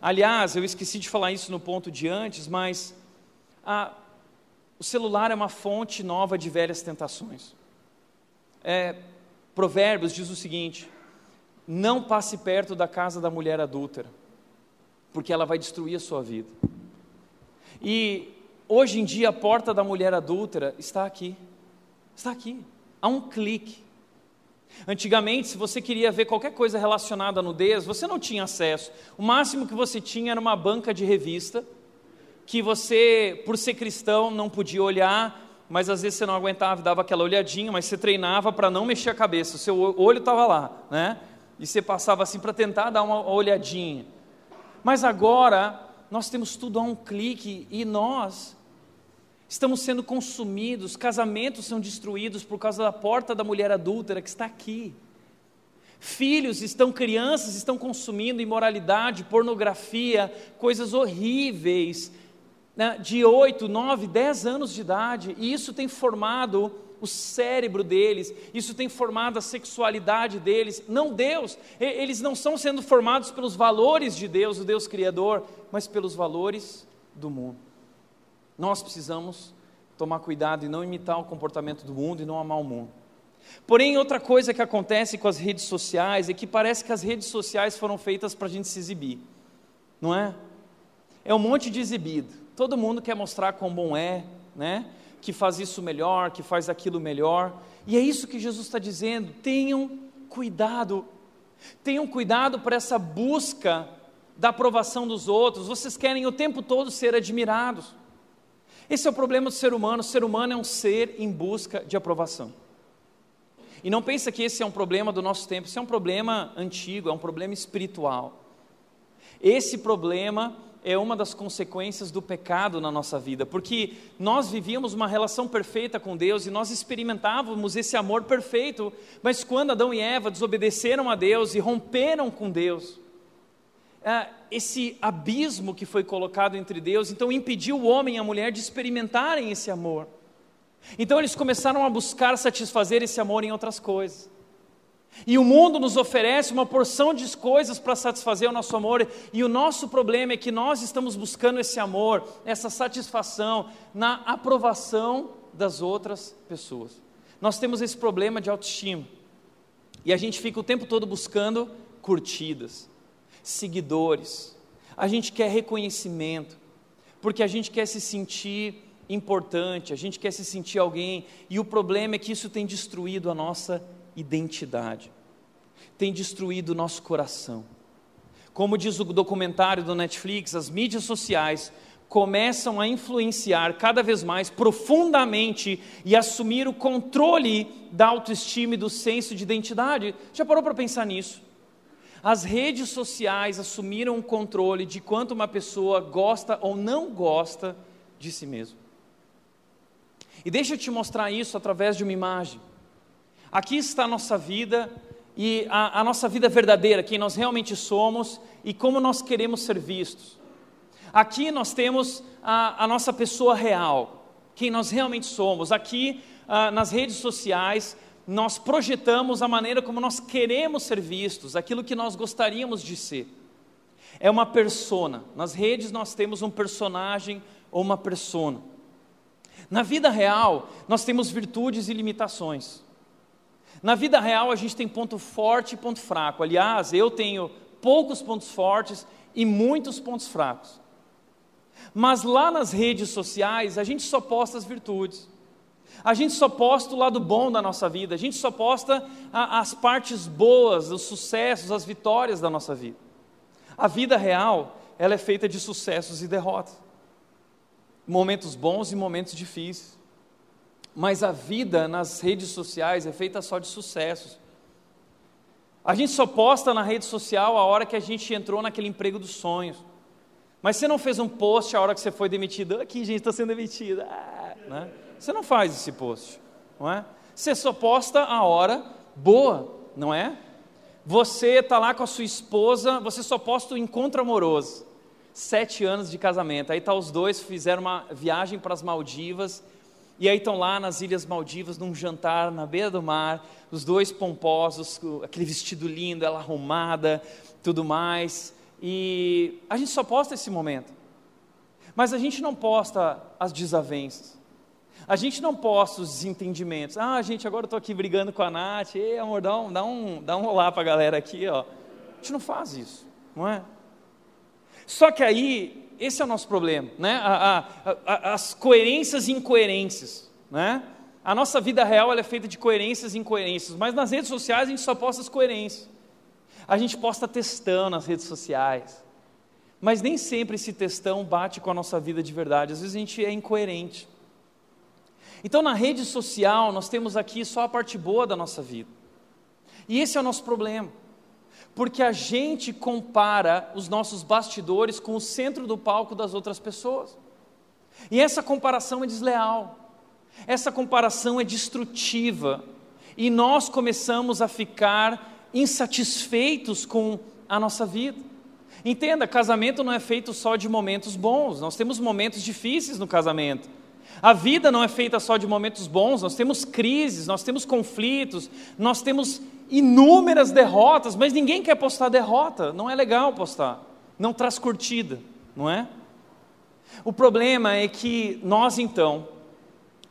Aliás, eu esqueci de falar isso no ponto de antes, mas a, o celular é uma fonte nova de velhas tentações. É, Provérbios diz o seguinte: não passe perto da casa da mulher adúltera, porque ela vai destruir a sua vida. E hoje em dia a porta da mulher adúltera está aqui, está aqui, a um clique. Antigamente, se você queria ver qualquer coisa relacionada à nudez, você não tinha acesso. O máximo que você tinha era uma banca de revista, que você, por ser cristão, não podia olhar, mas às vezes você não aguentava, dava aquela olhadinha, mas você treinava para não mexer a cabeça, o seu olho estava lá, né? E você passava assim para tentar dar uma olhadinha. Mas agora, nós temos tudo a um clique e nós estamos sendo consumidos, casamentos são destruídos por causa da porta da mulher adúltera que está aqui. Filhos estão, crianças estão consumindo imoralidade, pornografia, coisas horríveis, né, de 8, 9, 10 anos de idade, e isso tem formado o cérebro deles, isso tem formado a sexualidade deles. Não Deus, eles não estão sendo formados pelos valores de Deus, o Deus Criador, mas pelos valores do mundo. Nós precisamos tomar cuidado e não imitar o comportamento do mundo e não amar o mundo. Porém, outra coisa que acontece com as redes sociais é que parece que as redes sociais foram feitas para a gente se exibir, não é? É um monte de exibido. Todo mundo quer mostrar quão bom é, né? Que faz isso melhor, que faz aquilo melhor. E é isso que Jesus está dizendo. Tenham cuidado. Tenham cuidado para essa busca da aprovação dos outros. Vocês querem o tempo todo ser admirados. Esse é o problema do ser humano. O ser humano é um ser em busca de aprovação. E não pensa que esse é um problema do nosso tempo, esse é um problema antigo, é um problema espiritual. Esse problema é uma das consequências do pecado na nossa vida, porque nós vivíamos uma relação perfeita com Deus e nós experimentávamos esse amor perfeito, mas quando Adão e Eva desobedeceram a Deus e romperam com Deus, é, esse abismo que foi colocado entre Deus, então impediu o homem e a mulher de experimentarem esse amor. Então eles começaram a buscar satisfazer esse amor em outras coisas. E o mundo nos oferece uma porção de coisas para satisfazer o nosso amor, e o nosso problema é que nós estamos buscando esse amor, essa satisfação na aprovação das outras pessoas. Nós temos esse problema de autoestima, e a gente fica o tempo todo buscando curtidas, seguidores, a gente quer reconhecimento, porque a gente quer se sentir importante, a gente quer se sentir alguém, e o problema é que isso tem destruído a nossa identidade, tem destruído o nosso coração. Como diz o documentário do Netflix, as mídias sociais começam a influenciar cada vez mais profundamente e assumir o controle da autoestima e do senso de identidade. Já parou para pensar nisso? As redes sociais assumiram o controle de quanto uma pessoa gosta ou não gosta de si mesmo. E deixa eu te mostrar isso através de uma imagem. Aqui está a nossa vida e a, a, nossa vida verdadeira, quem nós realmente somos e como nós queremos ser vistos. Aqui nós temos a, a nossa pessoa real, quem nós realmente somos. Aqui ah, nas redes sociais nós projetamos a maneira como nós queremos ser vistos, aquilo que nós gostaríamos de ser. É uma persona. Nas redes nós temos um personagem ou uma persona. Na vida real, nós temos virtudes e limitações. Na vida real, a gente tem ponto forte e ponto fraco. Aliás, eu tenho poucos pontos fortes e muitos pontos fracos. Mas lá nas redes sociais, a gente só posta as virtudes. A gente só posta o lado bom da nossa vida. A gente só posta a, as partes boas, os sucessos, as vitórias da nossa vida. A vida real, ela é feita de sucessos e derrotas. Momentos bons e momentos difíceis. Mas a vida nas redes sociais é feita só de sucessos. A gente só posta na rede social a hora que a gente entrou naquele emprego dos sonhos. Mas você não fez um post a hora que você foi demitido. Aqui, gente, está sendo demitido. Ah, né? Você não faz esse post, não é? Você só posta a hora boa, não é? Você está lá com a sua esposa, você só posta o encontro amoroso. Sete anos de casamento. Aí tá os dois, fizeram uma viagem para as Maldivas. E aí estão lá nas Ilhas Maldivas, num jantar na beira do mar, os dois pomposos, aquele vestido lindo, ela arrumada, tudo mais. E a gente só posta esse momento. Mas a gente não posta as desavenças. A gente não posta os desentendimentos. Ah, gente, agora eu estou aqui brigando com a Nath. Ei, amor, dá um, dá um, dá um olá para a galera aqui, ó. A gente não faz isso, não é? Só que aí, esse é o nosso problema, né? A, a, a, as coerências e incoerências, né? A nossa vida real é feita de coerências e incoerências, mas nas redes sociais a gente só posta as coerências. A gente posta textão nas redes sociais, mas nem sempre esse textão bate com a nossa vida de verdade, às vezes a gente é incoerente. Então na rede social nós temos aqui só a parte boa da nossa vida, e esse é o nosso problema porque a gente compara os nossos bastidores com o centro do palco das outras pessoas. E essa comparação é desleal, essa comparação é destrutiva, e nós começamos a ficar insatisfeitos com a nossa vida. Entenda, casamento não é feito só de momentos bons, nós temos momentos difíceis no casamento. A vida não é feita só de momentos bons, nós temos crises, nós temos conflitos, nós temos inúmeras derrotas, mas ninguém quer postar derrota, não é legal postar, não traz curtida, não é? O problema é que nós então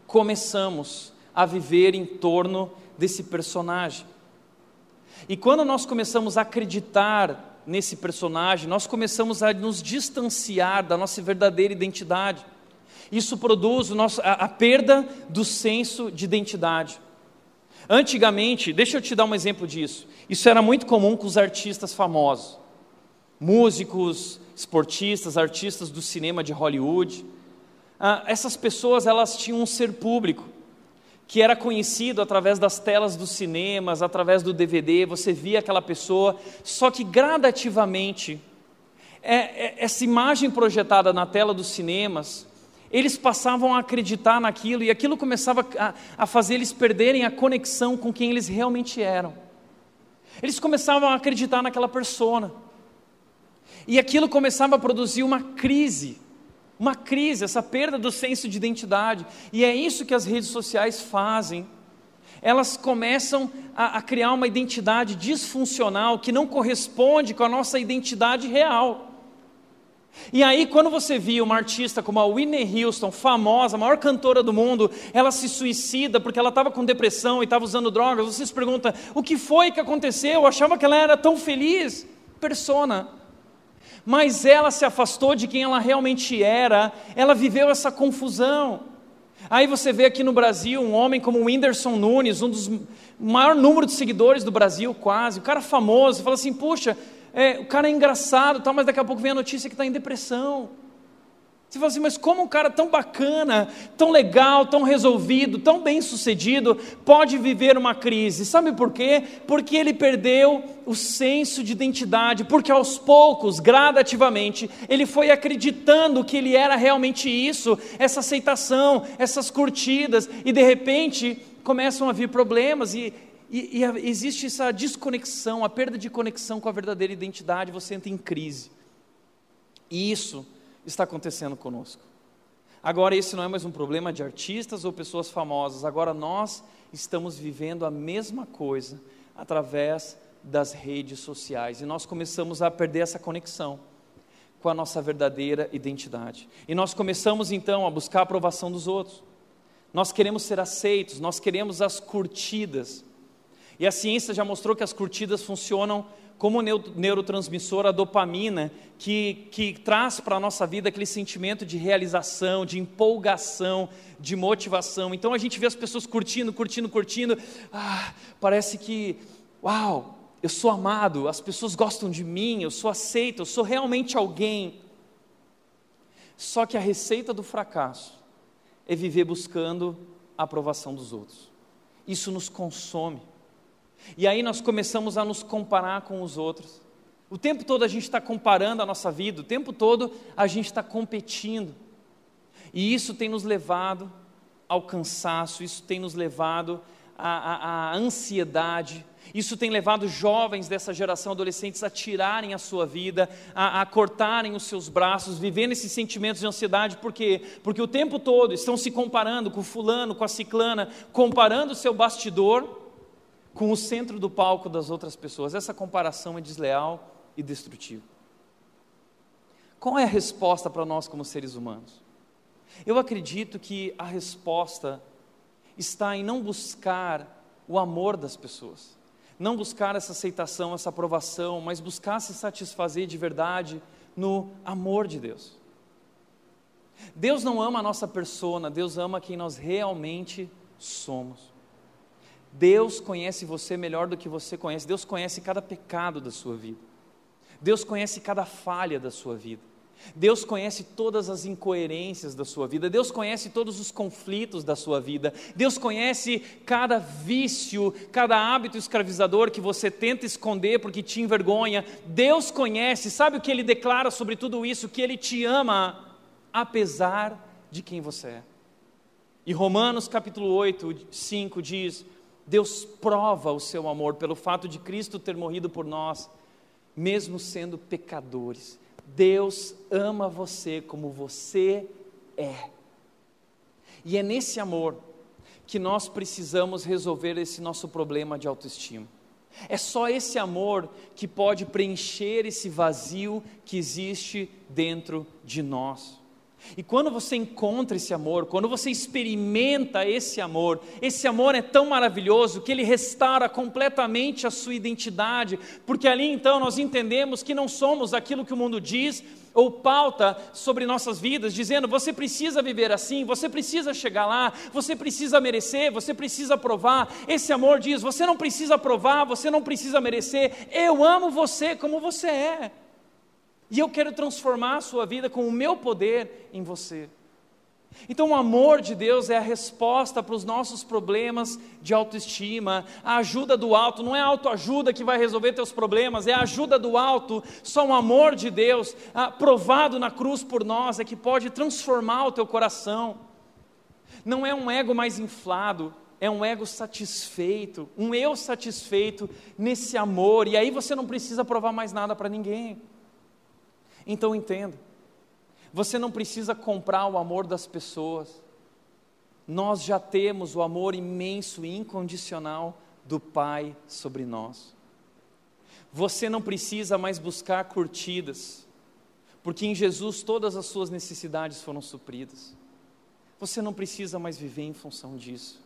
começamos a viver em torno desse personagem. E quando nós começamos a acreditar nesse personagem, nós começamos a nos distanciar da nossa verdadeira identidade. Isso produz a perda do senso de identidade. Antigamente, deixa eu te dar um exemplo disso. Isso era muito comum com os artistas famosos, músicos, esportistas, artistas do cinema de Hollywood. Ah, essas pessoas elas tinham um ser público que era conhecido através das telas dos cinemas, através do DVD. Você via aquela pessoa, só que gradativamente é, é, essa imagem projetada na tela dos cinemas eles passavam a acreditar naquilo e aquilo começava a, a fazer eles perderem a conexão com quem eles realmente eram. Eles começavam a acreditar naquela persona. E aquilo começava a produzir uma crise, uma crise, essa perda do senso de identidade. E é isso que as redes sociais fazem. Elas começam a, a criar uma identidade disfuncional que não corresponde com a nossa identidade real. E aí, quando você via uma artista como a Whitney Houston, famosa, a maior cantora do mundo, ela se suicida porque ela estava com depressão e estava usando drogas, você se pergunta: o que foi que aconteceu? Eu achava que ela era tão feliz. Persona. Mas ela se afastou de quem ela realmente era, ela viveu essa confusão. Aí você vê aqui no Brasil um homem como o Whindersson Nunes, um dos maior número de seguidores do Brasil, quase, o cara famoso, fala assim: puxa, é, o cara é engraçado, tal, mas daqui a pouco vem a notícia que está em depressão. Você fala assim, mas como um cara tão bacana, tão legal, tão resolvido, tão bem sucedido, pode viver uma crise? Sabe por quê? Porque ele perdeu o senso de identidade, porque aos poucos, gradativamente, ele foi acreditando que ele era realmente isso, essa aceitação, essas curtidas, e de repente começam a vir problemas, e, e, e existe essa desconexão, a perda de conexão com a verdadeira identidade, você entra em crise. E isso está acontecendo conosco. Agora, esse não é mais um problema de artistas ou pessoas famosas, agora nós estamos vivendo a mesma coisa através das redes sociais e nós começamos a perder essa conexão com a nossa verdadeira identidade. E nós começamos então a buscar a aprovação dos outros. Nós queremos ser aceitos, nós queremos as curtidas. E a ciência já mostrou que as curtidas funcionam como neurotransmissor, a dopamina, que, que traz para a nossa vida aquele sentimento de realização, de empolgação, de motivação. Então a gente vê as pessoas curtindo, curtindo, curtindo. Ah, parece que, uau, eu sou amado, as pessoas gostam de mim, eu sou aceito, eu sou realmente alguém. Só que a receita do fracasso é viver buscando a aprovação dos outros. Isso nos consome. E aí nós começamos a nos comparar com os outros. O tempo todo a gente está comparando a nossa vida, o tempo todo a gente está competindo. E isso tem nos levado ao cansaço, isso tem nos levado a, a, a ansiedade. Isso tem levado jovens dessa geração, adolescentes, a tirarem a sua vida, a, a, cortarem os seus braços, vivendo esses sentimentos de ansiedade, por quê? Porque o tempo todo estão se comparando com o fulano, com a ciclana, comparando o seu bastidor com o centro do palco das outras pessoas. Essa comparação é desleal e destrutiva. Qual é a resposta para nós como seres humanos? Eu acredito que a resposta está em não buscar o amor das pessoas não buscar essa aceitação, essa aprovação, mas buscar se satisfazer de verdade no amor de Deus. Deus não ama a nossa persona, Deus ama quem nós realmente somos. Deus conhece você melhor do que você conhece, Deus conhece cada pecado da sua vida, Deus conhece cada falha da sua vida. Deus conhece todas as incoerências da sua vida, Deus conhece todos os conflitos da sua vida, Deus conhece cada vício, cada hábito escravizador que você tenta esconder porque te envergonha. Deus conhece, sabe o que ele declara sobre tudo isso? Que ele te ama, apesar de quem você é. E Romanos capítulo 8, 5 diz: Deus prova o seu amor pelo fato de Cristo ter morrido por nós, mesmo sendo pecadores. Deus ama você como você é. E é nesse amor que nós precisamos resolver esse nosso problema de autoestima. É só esse amor que pode preencher esse vazio que existe dentro de nós. E quando você encontra esse amor, quando você experimenta esse amor, esse amor é tão maravilhoso que ele restaura completamente a sua identidade, porque ali então nós entendemos que não somos aquilo que o mundo diz ou pauta sobre nossas vidas, dizendo você precisa viver assim, você precisa chegar lá, você precisa merecer, você precisa provar. Esse amor diz: você não precisa provar, você não precisa merecer, eu amo você como você é. E eu quero transformar a sua vida com o meu poder em você. Então, o amor de Deus é a resposta para os nossos problemas de autoestima, a ajuda do alto. Não é a autoajuda que vai resolver teus problemas, é a ajuda do alto. Só o amor de Deus, ah, provado na cruz por nós, é que pode transformar o teu coração. Não é um ego mais inflado, é um ego satisfeito, um eu satisfeito nesse amor. E aí você não precisa provar mais nada para ninguém. Então entenda, você não precisa comprar o amor das pessoas, nós já temos o amor imenso e incondicional do Pai sobre nós. Você não precisa mais buscar curtidas, porque em Jesus todas as suas necessidades foram supridas. Você não precisa mais viver em função disso.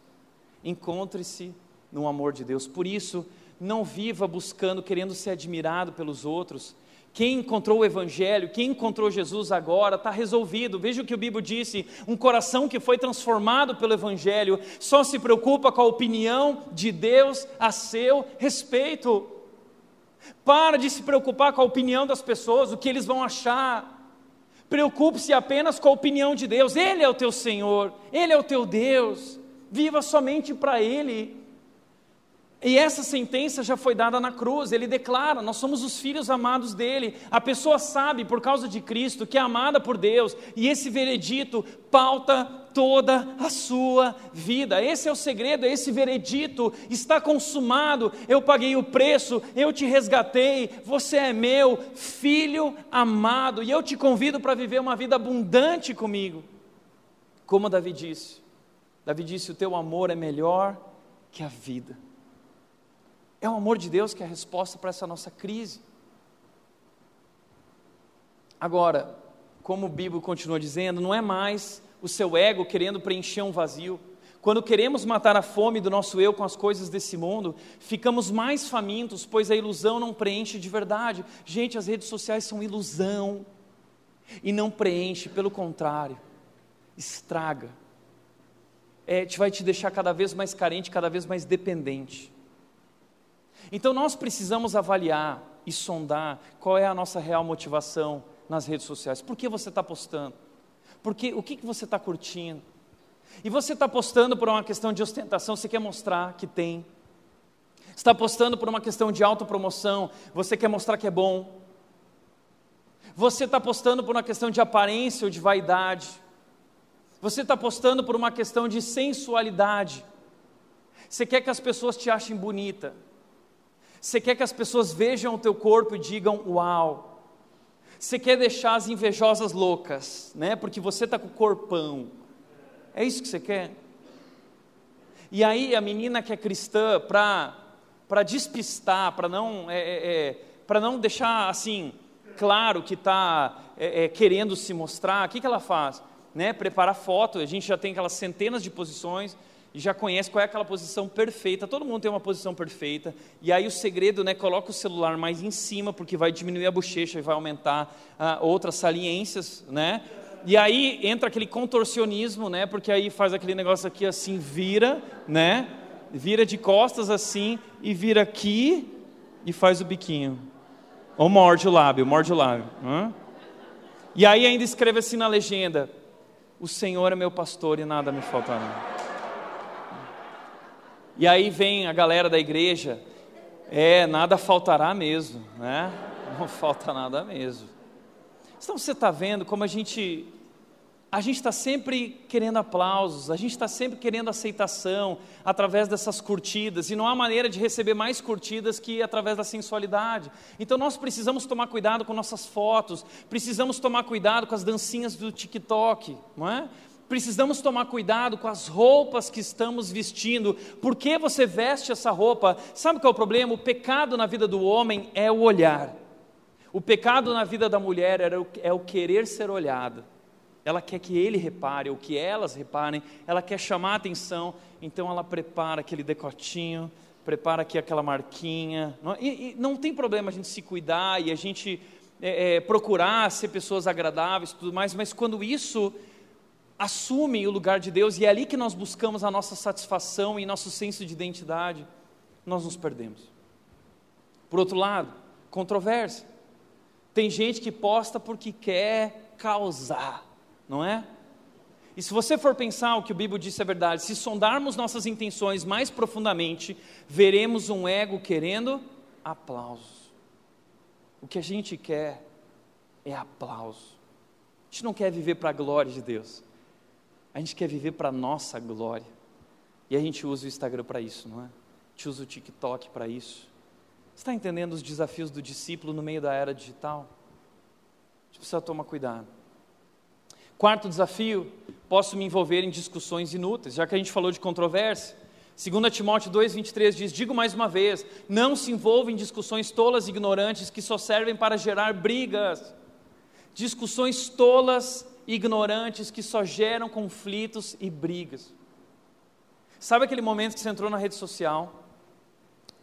Encontre-se no amor de Deus. Por isso, não viva buscando, querendo ser admirado pelos outros, quem encontrou o Evangelho, quem encontrou Jesus agora, está resolvido. Veja o que o Bíblia disse: um coração que foi transformado pelo Evangelho só se preocupa com a opinião de Deus a seu respeito. Para de se preocupar com a opinião das pessoas, o que eles vão achar. Preocupe-se apenas com a opinião de Deus. Ele é o teu Senhor, Ele é o teu Deus. Viva somente para Ele. E essa sentença já foi dada na cruz, ele declara: nós somos os filhos amados dele. A pessoa sabe, por causa de Cristo, que é amada por Deus, e esse veredito pauta toda a sua vida. Esse é o segredo, esse veredito está consumado. Eu paguei o preço, eu te resgatei, você é meu filho amado, e eu te convido para viver uma vida abundante comigo. Como Davi disse: Davi disse: O teu amor é melhor que a vida. É o amor de Deus que é a resposta para essa nossa crise. Agora, como o Bíblia continua dizendo, não é mais o seu ego querendo preencher um vazio. Quando queremos matar a fome do nosso eu com as coisas desse mundo, ficamos mais famintos, pois a ilusão não preenche de verdade. Gente, as redes sociais são ilusão e não preenche, pelo contrário, estraga. É, te vai te deixar cada vez mais carente, cada vez mais dependente. Então nós precisamos avaliar e sondar qual é a nossa real motivação nas redes sociais. Por que você está postando? Porque, o que, que você está curtindo? E você está postando por uma questão de ostentação, você quer mostrar que tem. Está postando por uma questão de autopromoção, você quer mostrar que é bom. Você está postando por uma questão de aparência ou de vaidade. Você está postando por uma questão de sensualidade. Você quer que as pessoas te achem bonita. Você quer que as pessoas vejam o teu corpo e digam uau. Você quer deixar as invejosas loucas, né? Porque você está com o corpão. É isso que você quer? E aí a menina que é cristã, para despistar, para não, é, é, é para não deixar assim claro que está é, é, querendo se mostrar, o que, que ela faz? Né? Prepara foto, a gente já tem aquelas centenas de posições e já conhece qual é aquela posição perfeita. Todo mundo tem uma posição perfeita. E aí o segredo, né? Coloca o celular mais em cima, porque vai diminuir a bochecha e vai aumentar ah, outras saliências, né? E aí entra aquele contorcionismo, né? Porque aí faz aquele negócio aqui assim, vira, né? Vira de costas assim e vira aqui e faz o biquinho. Ou morde o lábio, morde o lábio. Hã? E aí ainda escreve assim na legenda: O Senhor é meu pastor e nada me faltará. E aí vem a galera da igreja, é, nada faltará mesmo, né? Não falta nada mesmo. Então você está vendo como a gente a gente está sempre querendo aplausos, a gente está sempre querendo aceitação através dessas curtidas, e não há maneira de receber mais curtidas que através da sensualidade. Então nós precisamos tomar cuidado com nossas fotos, precisamos tomar cuidado com as dancinhas do TikTok, não é? Precisamos tomar cuidado com as roupas que estamos vestindo. Por que você veste essa roupa? Sabe qual é o problema? O pecado na vida do homem é o olhar. O pecado na vida da mulher é o querer ser olhada. Ela quer que ele repare, ou que elas reparem, ela quer chamar a atenção, então ela prepara aquele decotinho, prepara aqui aquela marquinha. Não, e, e não tem problema a gente se cuidar e a gente é, é, procurar ser pessoas agradáveis e tudo mais, mas quando isso assume o lugar de Deus e é ali que nós buscamos a nossa satisfação e nosso senso de identidade, nós nos perdemos. Por outro lado, controvérsia. Tem gente que posta porque quer causar não é? E se você for pensar o que o Bíblia disse é verdade, se sondarmos nossas intenções mais profundamente, veremos um ego querendo aplausos. O que a gente quer é aplauso. A gente não quer viver para a glória de Deus. A gente quer viver para nossa glória. E a gente usa o Instagram para isso, não é? A gente usa o TikTok para isso. Você está entendendo os desafios do discípulo no meio da era digital? A gente precisa tomar cuidado. Quarto desafio, posso me envolver em discussões inúteis, já que a gente falou de controvérsia. 2 Timóteo 2,23 diz: Digo mais uma vez, não se envolva em discussões tolas e ignorantes que só servem para gerar brigas. Discussões tolas ignorantes que só geram conflitos e brigas. Sabe aquele momento que você entrou na rede social?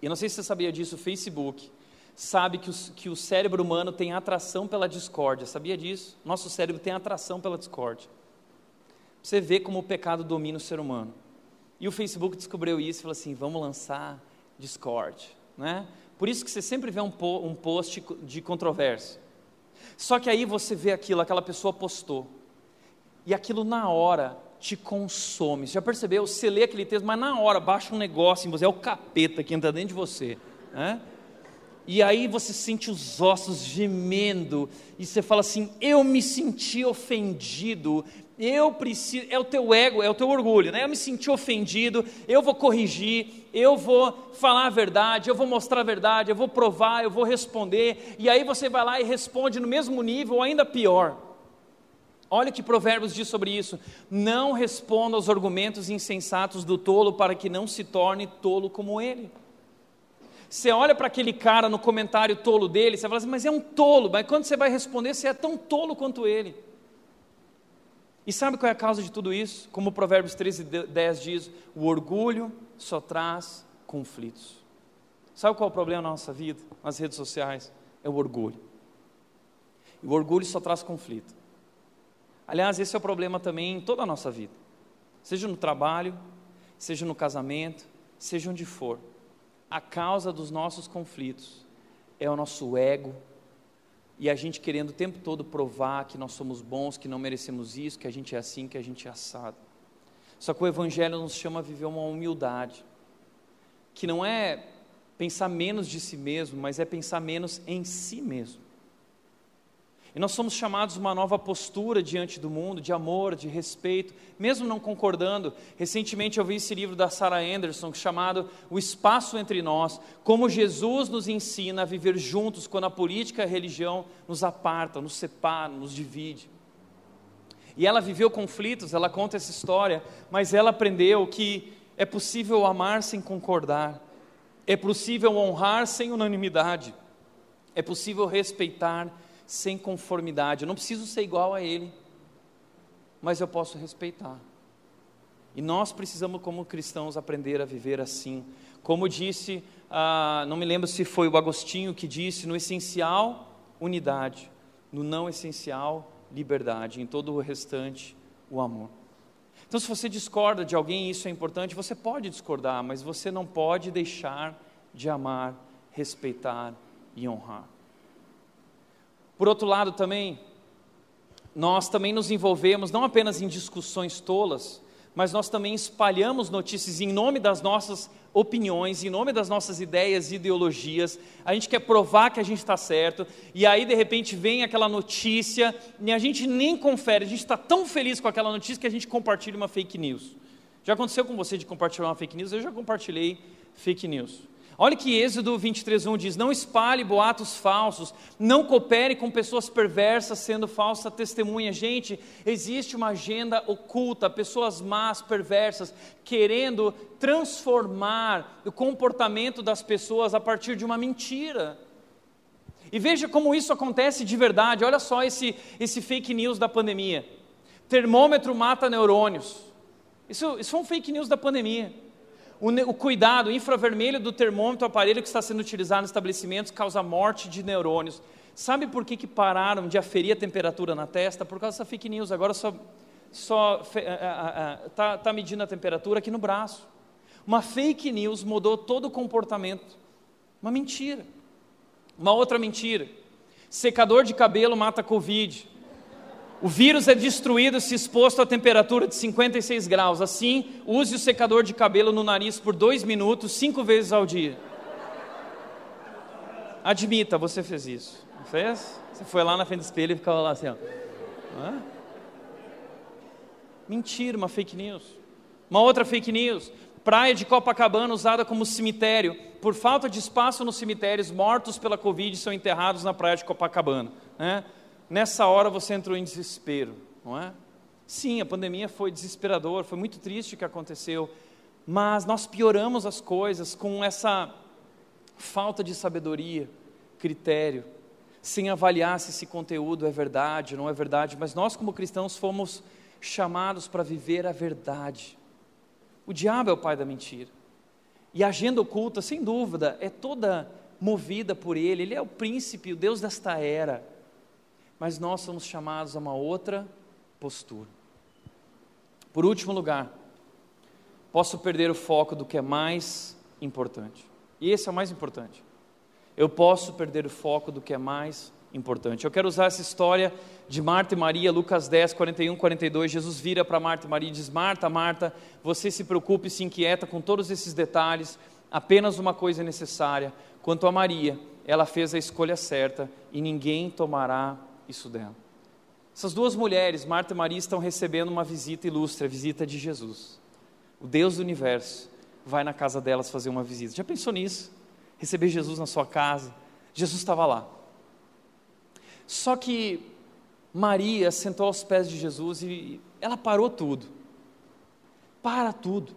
E não sei se você sabia disso, o Facebook sabe que o, que o cérebro humano tem atração pela discórdia. Sabia disso? Nosso cérebro tem atração pela discórdia. Você vê como o pecado domina o ser humano. E o Facebook descobriu isso e falou assim: vamos lançar Discord. Né? Por isso que você sempre vê um, po um post de controvérsia. Só que aí você vê aquilo, aquela pessoa postou. E aquilo na hora te consome. Você já percebeu? Você lê aquele texto, mas na hora baixa um negócio em você, é o capeta que entra dentro de você. Né? E aí você sente os ossos gemendo, e você fala assim: eu me senti ofendido, eu preciso, é o teu ego, é o teu orgulho, né? Eu me senti ofendido, eu vou corrigir, eu vou falar a verdade, eu vou mostrar a verdade, eu vou provar, eu vou responder, e aí você vai lá e responde no mesmo nível, ou ainda pior. Olha o que Provérbios diz sobre isso: não responda aos argumentos insensatos do tolo, para que não se torne tolo como ele. Você olha para aquele cara no comentário tolo dele, você fala assim, mas é um tolo, mas quando você vai responder, você é tão tolo quanto ele. E sabe qual é a causa de tudo isso? Como Provérbios 13, 10 diz, o orgulho só traz conflitos. Sabe qual é o problema na nossa vida, nas redes sociais? É o orgulho. E o orgulho só traz conflito. Aliás, esse é o problema também em toda a nossa vida. Seja no trabalho, seja no casamento, seja onde for a causa dos nossos conflitos é o nosso ego e a gente querendo o tempo todo provar que nós somos bons, que não merecemos isso, que a gente é assim, que a gente é assado. Só que o Evangelho nos chama a viver uma humildade, que não é pensar menos de si mesmo, mas é pensar menos em si mesmo. E nós somos chamados a uma nova postura diante do mundo, de amor, de respeito, mesmo não concordando. Recentemente eu vi esse livro da Sarah Anderson chamado O Espaço entre Nós, como Jesus nos ensina a viver juntos quando a política e a religião nos apartam, nos separam, nos divide. E ela viveu conflitos, ela conta essa história, mas ela aprendeu que é possível amar sem concordar, é possível honrar sem unanimidade, é possível respeitar sem conformidade. Eu não preciso ser igual a ele, mas eu posso respeitar. E nós precisamos, como cristãos, aprender a viver assim. Como disse, ah, não me lembro se foi o Agostinho que disse: no essencial, unidade, no não essencial, liberdade, em todo o restante, o amor. Então, se você discorda de alguém, isso é importante, você pode discordar, mas você não pode deixar de amar, respeitar e honrar. Por outro lado, também, nós também nos envolvemos não apenas em discussões tolas, mas nós também espalhamos notícias em nome das nossas opiniões, em nome das nossas ideias e ideologias. A gente quer provar que a gente está certo, e aí de repente vem aquela notícia e a gente nem confere, a gente está tão feliz com aquela notícia que a gente compartilha uma fake news. Já aconteceu com você de compartilhar uma fake news? Eu já compartilhei fake news. Olha que Êxodo 23:1 diz: Não espalhe boatos falsos, não coopere com pessoas perversas sendo falsa testemunha. Gente, existe uma agenda oculta, pessoas más, perversas, querendo transformar o comportamento das pessoas a partir de uma mentira. E veja como isso acontece de verdade. Olha só esse, esse fake news da pandemia. Termômetro mata neurônios. Isso, isso foi um fake news da pandemia o, o cuidado, o infravermelho do termômetro, o aparelho que está sendo utilizado nos estabelecimentos, causa morte de neurônios. Sabe por que, que pararam de aferir a temperatura na testa? Por causa dessa fake news. Agora só só está tá medindo a temperatura aqui no braço. Uma fake news mudou todo o comportamento. Uma mentira. Uma outra mentira. Secador de cabelo mata Covid. O vírus é destruído se exposto a temperatura de 56 graus. Assim, use o secador de cabelo no nariz por dois minutos, cinco vezes ao dia. Admita, você fez isso. Não fez? Você foi lá na frente do espelho e ficava lá assim, ó. Mentira, uma fake news. Uma outra fake news. Praia de Copacabana usada como cemitério. Por falta de espaço nos cemitérios, mortos pela Covid são enterrados na praia de Copacabana. Né? Nessa hora você entrou em desespero, não é? Sim, a pandemia foi desesperador, foi muito triste o que aconteceu, mas nós pioramos as coisas com essa falta de sabedoria, critério, sem avaliar se esse conteúdo é verdade ou não é verdade, mas nós, como cristãos, fomos chamados para viver a verdade. O diabo é o pai da mentira. E a agenda oculta, sem dúvida, é toda movida por ele, ele é o príncipe, o Deus desta era mas nós somos chamados a uma outra postura. Por último lugar, posso perder o foco do que é mais importante. E esse é o mais importante. Eu posso perder o foco do que é mais importante. Eu quero usar essa história de Marta e Maria, Lucas 10, 41, 42. Jesus vira para Marta e Maria e diz: Marta, Marta, você se preocupe e se inquieta com todos esses detalhes, apenas uma coisa é necessária. Quanto a Maria, ela fez a escolha certa e ninguém tomará isso dela. Essas duas mulheres, Marta e Maria, estão recebendo uma visita ilustre, a visita de Jesus. O Deus do universo vai na casa delas fazer uma visita. Já pensou nisso? Receber Jesus na sua casa? Jesus estava lá. Só que Maria sentou aos pés de Jesus e ela parou tudo. Para tudo.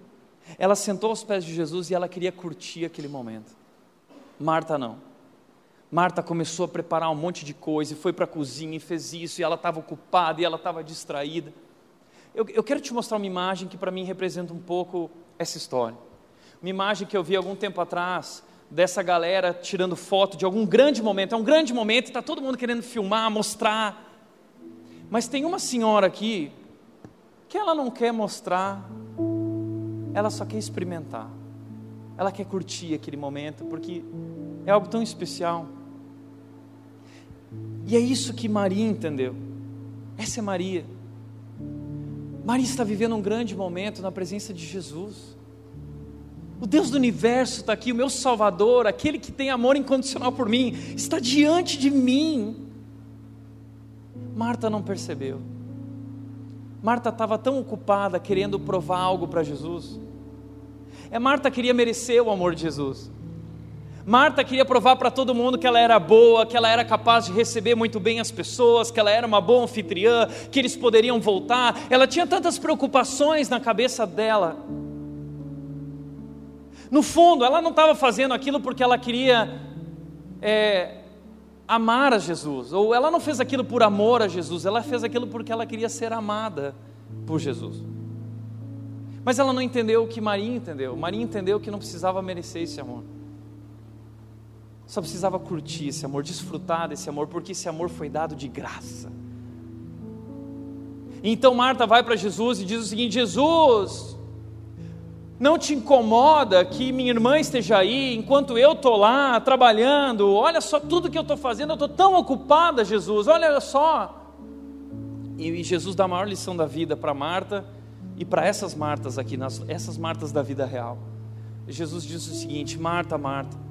Ela sentou aos pés de Jesus e ela queria curtir aquele momento. Marta não. Marta começou a preparar um monte de coisa e foi para a cozinha e fez isso, e ela estava ocupada e ela estava distraída. Eu, eu, quero te mostrar uma imagem que para mim representa um pouco essa história. Uma imagem que eu vi algum tempo atrás dessa galera tirando foto de algum grande momento. É um grande momento, está todo mundo querendo filmar, mostrar. Mas tem uma senhora aqui que ela não quer mostrar, ela só quer experimentar. Ela quer curtir aquele momento porque é algo tão especial. E é isso que Maria entendeu. Essa é Maria. Maria está vivendo um grande momento na presença de Jesus. O Deus do universo está aqui, o meu Salvador, aquele que tem amor incondicional por mim, está diante de mim. Marta não percebeu. Marta estava tão ocupada querendo provar algo para Jesus. É Marta queria merecer o amor de Jesus. Marta queria provar para todo mundo que ela era boa, que ela era capaz de receber muito bem as pessoas, que ela era uma boa anfitriã, que eles poderiam voltar. Ela tinha tantas preocupações na cabeça dela. No fundo, ela não estava fazendo aquilo porque ela queria é, amar a Jesus, ou ela não fez aquilo por amor a Jesus, ela fez aquilo porque ela queria ser amada por Jesus. Mas ela não entendeu o que Maria entendeu. Maria entendeu que não precisava merecer esse amor. Só precisava curtir esse amor, desfrutar desse amor, porque esse amor foi dado de graça. Então Marta vai para Jesus e diz o seguinte: Jesus, não te incomoda que minha irmã esteja aí enquanto eu estou lá trabalhando? Olha só tudo que eu estou fazendo, eu estou tão ocupada, Jesus, olha só. E Jesus dá a maior lição da vida para Marta e para essas Martas aqui, essas Martas da vida real. Jesus diz o seguinte: Marta, Marta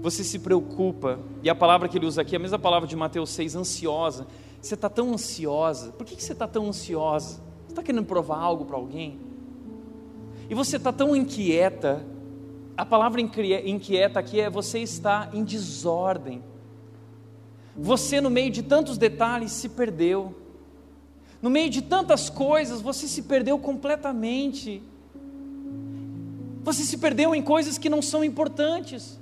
você se preocupa, e a palavra que ele usa aqui é a mesma palavra de Mateus 6, ansiosa. Você está tão ansiosa, por que, você está tão ansiosa? Você está querendo provar algo para alguém? E você está tão inquieta, a palavra inquieta aqui é você está em desordem. Você, no meio de tantos detalhes, se perdeu. No meio de tantas coisas, você se perdeu completamente. Você se perdeu em coisas que não são importantes.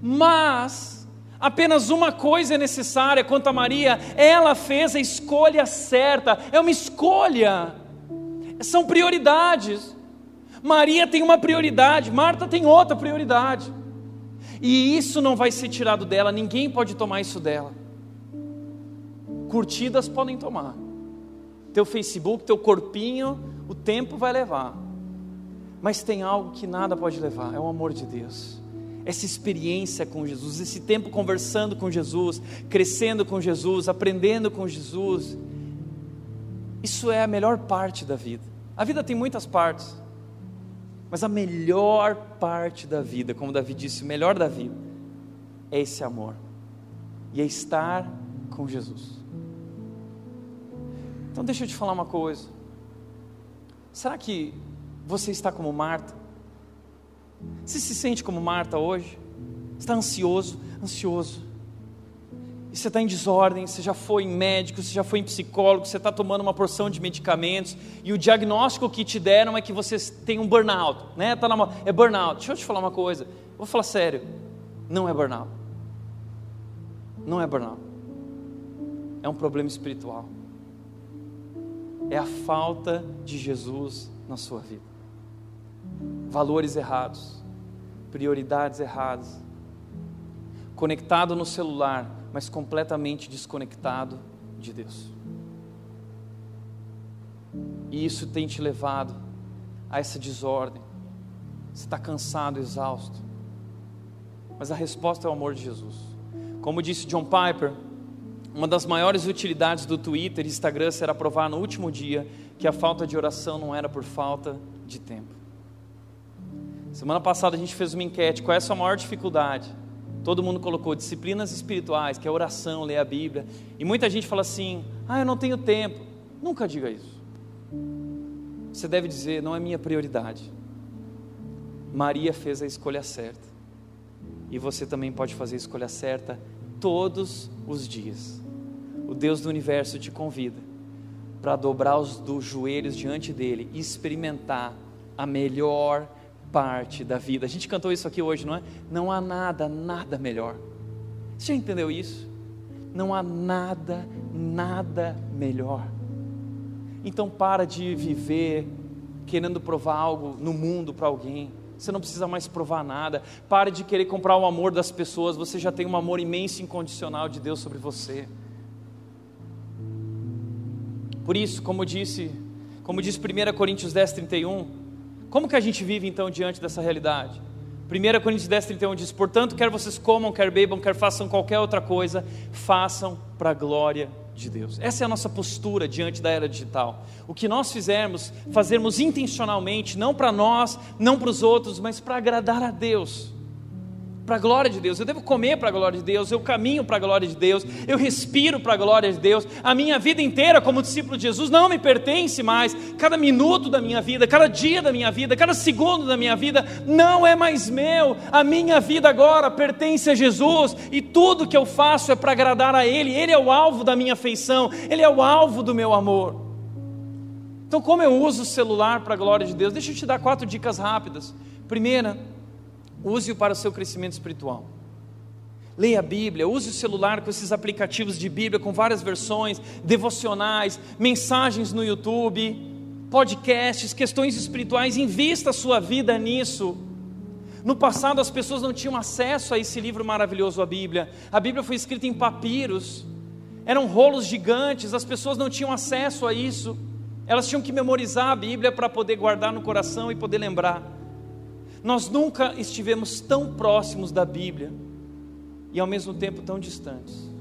Mas apenas uma coisa é necessária quanto a Maria, ela fez a escolha certa, é uma escolha, são prioridades. Maria tem uma prioridade, Marta tem outra prioridade, e isso não vai ser tirado dela, ninguém pode tomar isso dela. Curtidas podem tomar, teu Facebook, teu corpinho, o tempo vai levar, mas tem algo que nada pode levar, é o amor de Deus essa experiência com Jesus, esse tempo conversando com Jesus, crescendo com Jesus, aprendendo com Jesus. Isso é a melhor parte da vida. A vida tem muitas partes, mas a melhor parte da vida, como Davi disse, o melhor da vida é esse amor e é estar com Jesus. Então deixa eu te falar uma coisa. Será que você está como Marta? Você se sente como Marta hoje? Está ansioso, ansioso. E você está em desordem, você já foi em médico, você já foi em psicólogo, você está tomando uma porção de medicamentos, e o diagnóstico que te deram é que você tem um burnout, né? Tá na, é burnout. Deixa eu te falar uma coisa, vou falar sério, não é burnout. Não é burnout. É um problema espiritual. É a falta de Jesus na sua vida valores errados, prioridades erradas, conectado no celular, mas completamente desconectado de Deus. E isso tem te levado a essa desordem. Você está cansado, exausto. Mas a resposta é o amor de Jesus. Como disse John Piper, uma das maiores utilidades do Twitter e Instagram será provar no último dia que a falta de oração não era por falta de tempo. Semana passada a gente fez uma enquete: qual é a sua maior dificuldade? Todo mundo colocou disciplinas espirituais, que é oração, ler a Bíblia. E muita gente fala assim: ah, eu não tenho tempo. Nunca diga isso. Você deve dizer: não é minha prioridade. Maria fez a escolha certa. E você também pode fazer a escolha certa todos os dias. O Deus do universo te convida para dobrar os joelhos diante dele e experimentar a melhor parte da vida. A gente cantou isso aqui hoje, não é? Não há nada, nada melhor. Você já entendeu isso? Não há nada, nada melhor. Então para de viver querendo provar algo no mundo para alguém. Você não precisa mais provar nada. Pare de querer comprar o amor das pessoas. Você já tem um amor imenso e incondicional de Deus sobre você. Por isso, como disse, como diz 1 Coríntios 10, 31, como que a gente vive então diante dessa realidade? 1 Coríntios 10, 31 diz: Portanto, quer vocês comam, quer bebam, quer façam qualquer outra coisa, façam para a glória de Deus. Essa é a nossa postura diante da era digital. O que nós fizermos, fazermos intencionalmente, não para nós, não para os outros, mas para agradar a Deus. Para a glória de Deus, eu devo comer para a glória de Deus, eu caminho para a glória de Deus, eu respiro para a glória de Deus. A minha vida inteira como discípulo de Jesus não me pertence mais. Cada minuto da minha vida, cada dia da minha vida, cada segundo da minha vida não é mais meu. A minha vida agora pertence a Jesus e tudo que eu faço é para agradar a Ele. Ele é o alvo da minha afeição, Ele é o alvo do meu amor. Então, como eu uso o celular para a glória de Deus? Deixa eu te dar quatro dicas rápidas. Primeira, use-o para o seu crescimento espiritual. Leia a Bíblia, use o celular com esses aplicativos de Bíblia com várias versões, devocionais, mensagens no YouTube, podcasts, questões espirituais, invista a sua vida nisso. No passado as pessoas não tinham acesso a esse livro maravilhoso, a Bíblia. A Bíblia foi escrita em papiros, eram rolos gigantes, as pessoas não tinham acesso a isso. Elas tinham que memorizar a Bíblia para poder guardar no coração e poder lembrar. Nós nunca estivemos tão próximos da Bíblia e ao mesmo tempo tão distantes.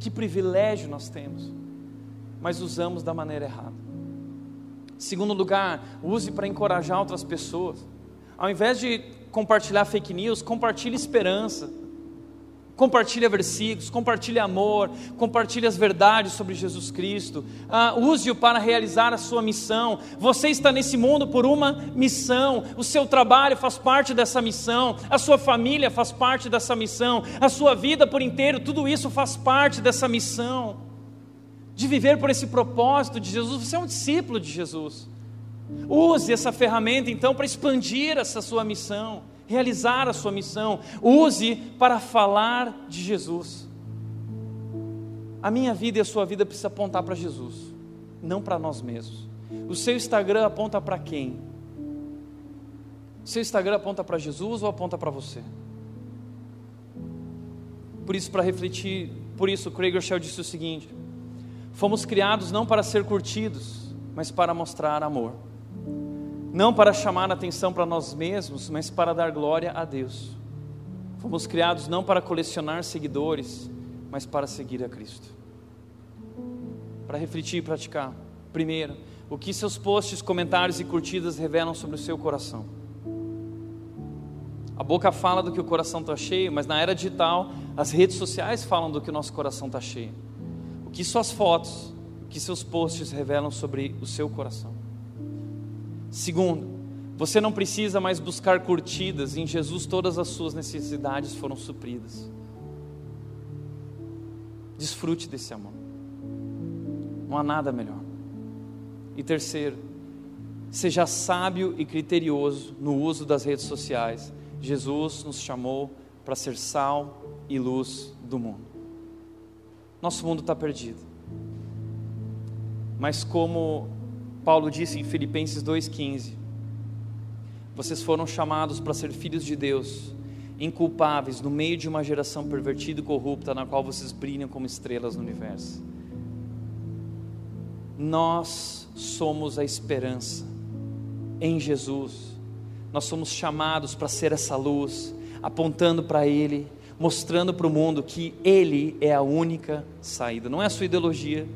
Que privilégio nós temos, mas usamos da maneira errada. Segundo lugar, use para encorajar outras pessoas. Ao invés de compartilhar fake news, compartilhe esperança Compartilha versículos, compartilhe amor, compartilhe as verdades sobre Jesus Cristo. Ah, Use-o para realizar a sua missão. Você está nesse mundo por uma missão. O seu trabalho faz parte dessa missão. A sua família faz parte dessa missão. A sua vida por inteiro, tudo isso faz parte dessa missão. De viver por esse propósito de Jesus. Você é um discípulo de Jesus. Use essa ferramenta então para expandir essa sua missão realizar a sua missão, use para falar de Jesus. A minha vida e a sua vida precisa apontar para Jesus, não para nós mesmos. O seu Instagram aponta para quem? O seu Instagram aponta para Jesus ou aponta para você? Por isso, para refletir, por isso, Craig Rochelle disse o seguinte: fomos criados não para ser curtidos, mas para mostrar amor não para chamar a atenção para nós mesmos, mas para dar glória a Deus. Fomos criados não para colecionar seguidores, mas para seguir a Cristo. Para refletir e praticar. Primeiro, o que seus posts, comentários e curtidas revelam sobre o seu coração. A boca fala do que o coração está cheio, mas na era digital, as redes sociais falam do que o nosso coração está cheio. O que suas fotos, o que seus posts revelam sobre o seu coração. Segundo, você não precisa mais buscar curtidas, em Jesus todas as suas necessidades foram supridas. Desfrute desse amor. Não há nada melhor. E terceiro, seja sábio e criterioso no uso das redes sociais. Jesus nos chamou para ser sal e luz do mundo. Nosso mundo está perdido. Mas como Paulo disse em Filipenses 2,15: Vocês foram chamados para ser filhos de Deus, inculpáveis no meio de uma geração pervertida e corrupta, na qual vocês brilham como estrelas no universo. Nós somos a esperança em Jesus. Nós somos chamados para ser essa luz, apontando para Ele, mostrando para o mundo que Ele é a única saída. Não é a sua ideologia,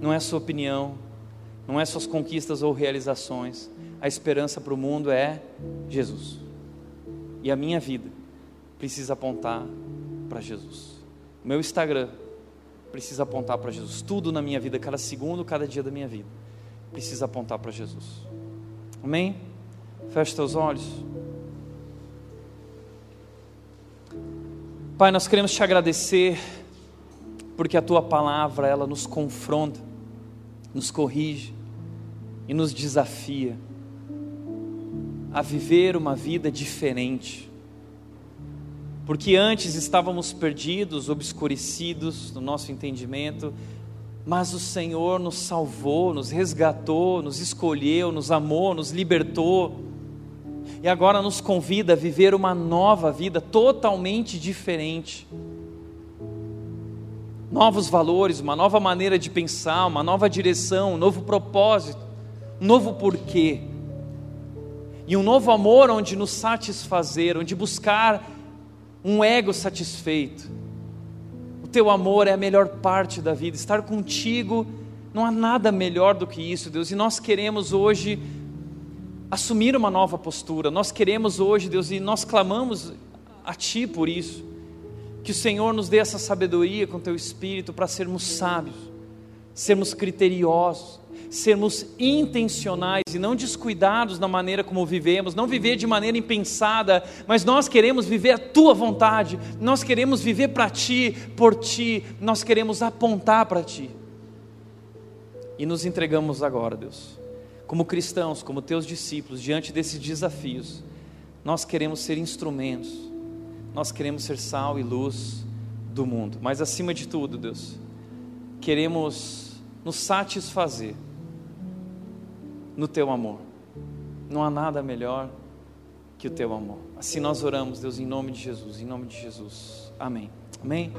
não é a sua opinião, não é suas conquistas ou realizações. A esperança para o mundo é Jesus. E a minha vida precisa apontar para Jesus. O meu Instagram precisa apontar para Jesus. Tudo na minha vida, cada segundo, cada dia da minha vida, precisa apontar para Jesus. Amém? Feche teus olhos. Pai, nós queremos te agradecer porque a tua palavra ela nos confronta, nos corrige, e nos desafia a viver uma vida diferente. Porque antes estávamos perdidos, obscurecidos no nosso entendimento, mas o Senhor nos salvou, nos resgatou, nos escolheu, nos amou, nos libertou. E agora nos convida a viver uma nova vida totalmente diferente. Novos valores, uma nova maneira de pensar, uma nova direção, um novo propósito um novo porquê, e um novo amor onde nos satisfazer, onde buscar um ego satisfeito. O teu amor é a melhor parte da vida, estar contigo não há nada melhor do que isso, Deus, e nós queremos hoje assumir uma nova postura, nós queremos hoje, Deus, e nós clamamos a Ti por isso. Que o Senhor nos dê essa sabedoria com Teu Espírito para sermos sábios, sermos criteriosos, sermos intencionais e não descuidados na maneira como vivemos, não viver de maneira impensada, mas nós queremos viver a tua vontade, nós queremos viver para ti, por ti, nós queremos apontar para ti. E nos entregamos agora, Deus, como cristãos, como teus discípulos, diante desses desafios, nós queremos ser instrumentos, nós queremos ser sal e luz do mundo, mas acima de tudo, Deus, queremos nos satisfazer no teu amor. Não há nada melhor que o teu amor. Assim nós oramos, Deus, em nome de Jesus, em nome de Jesus. Amém. Amém.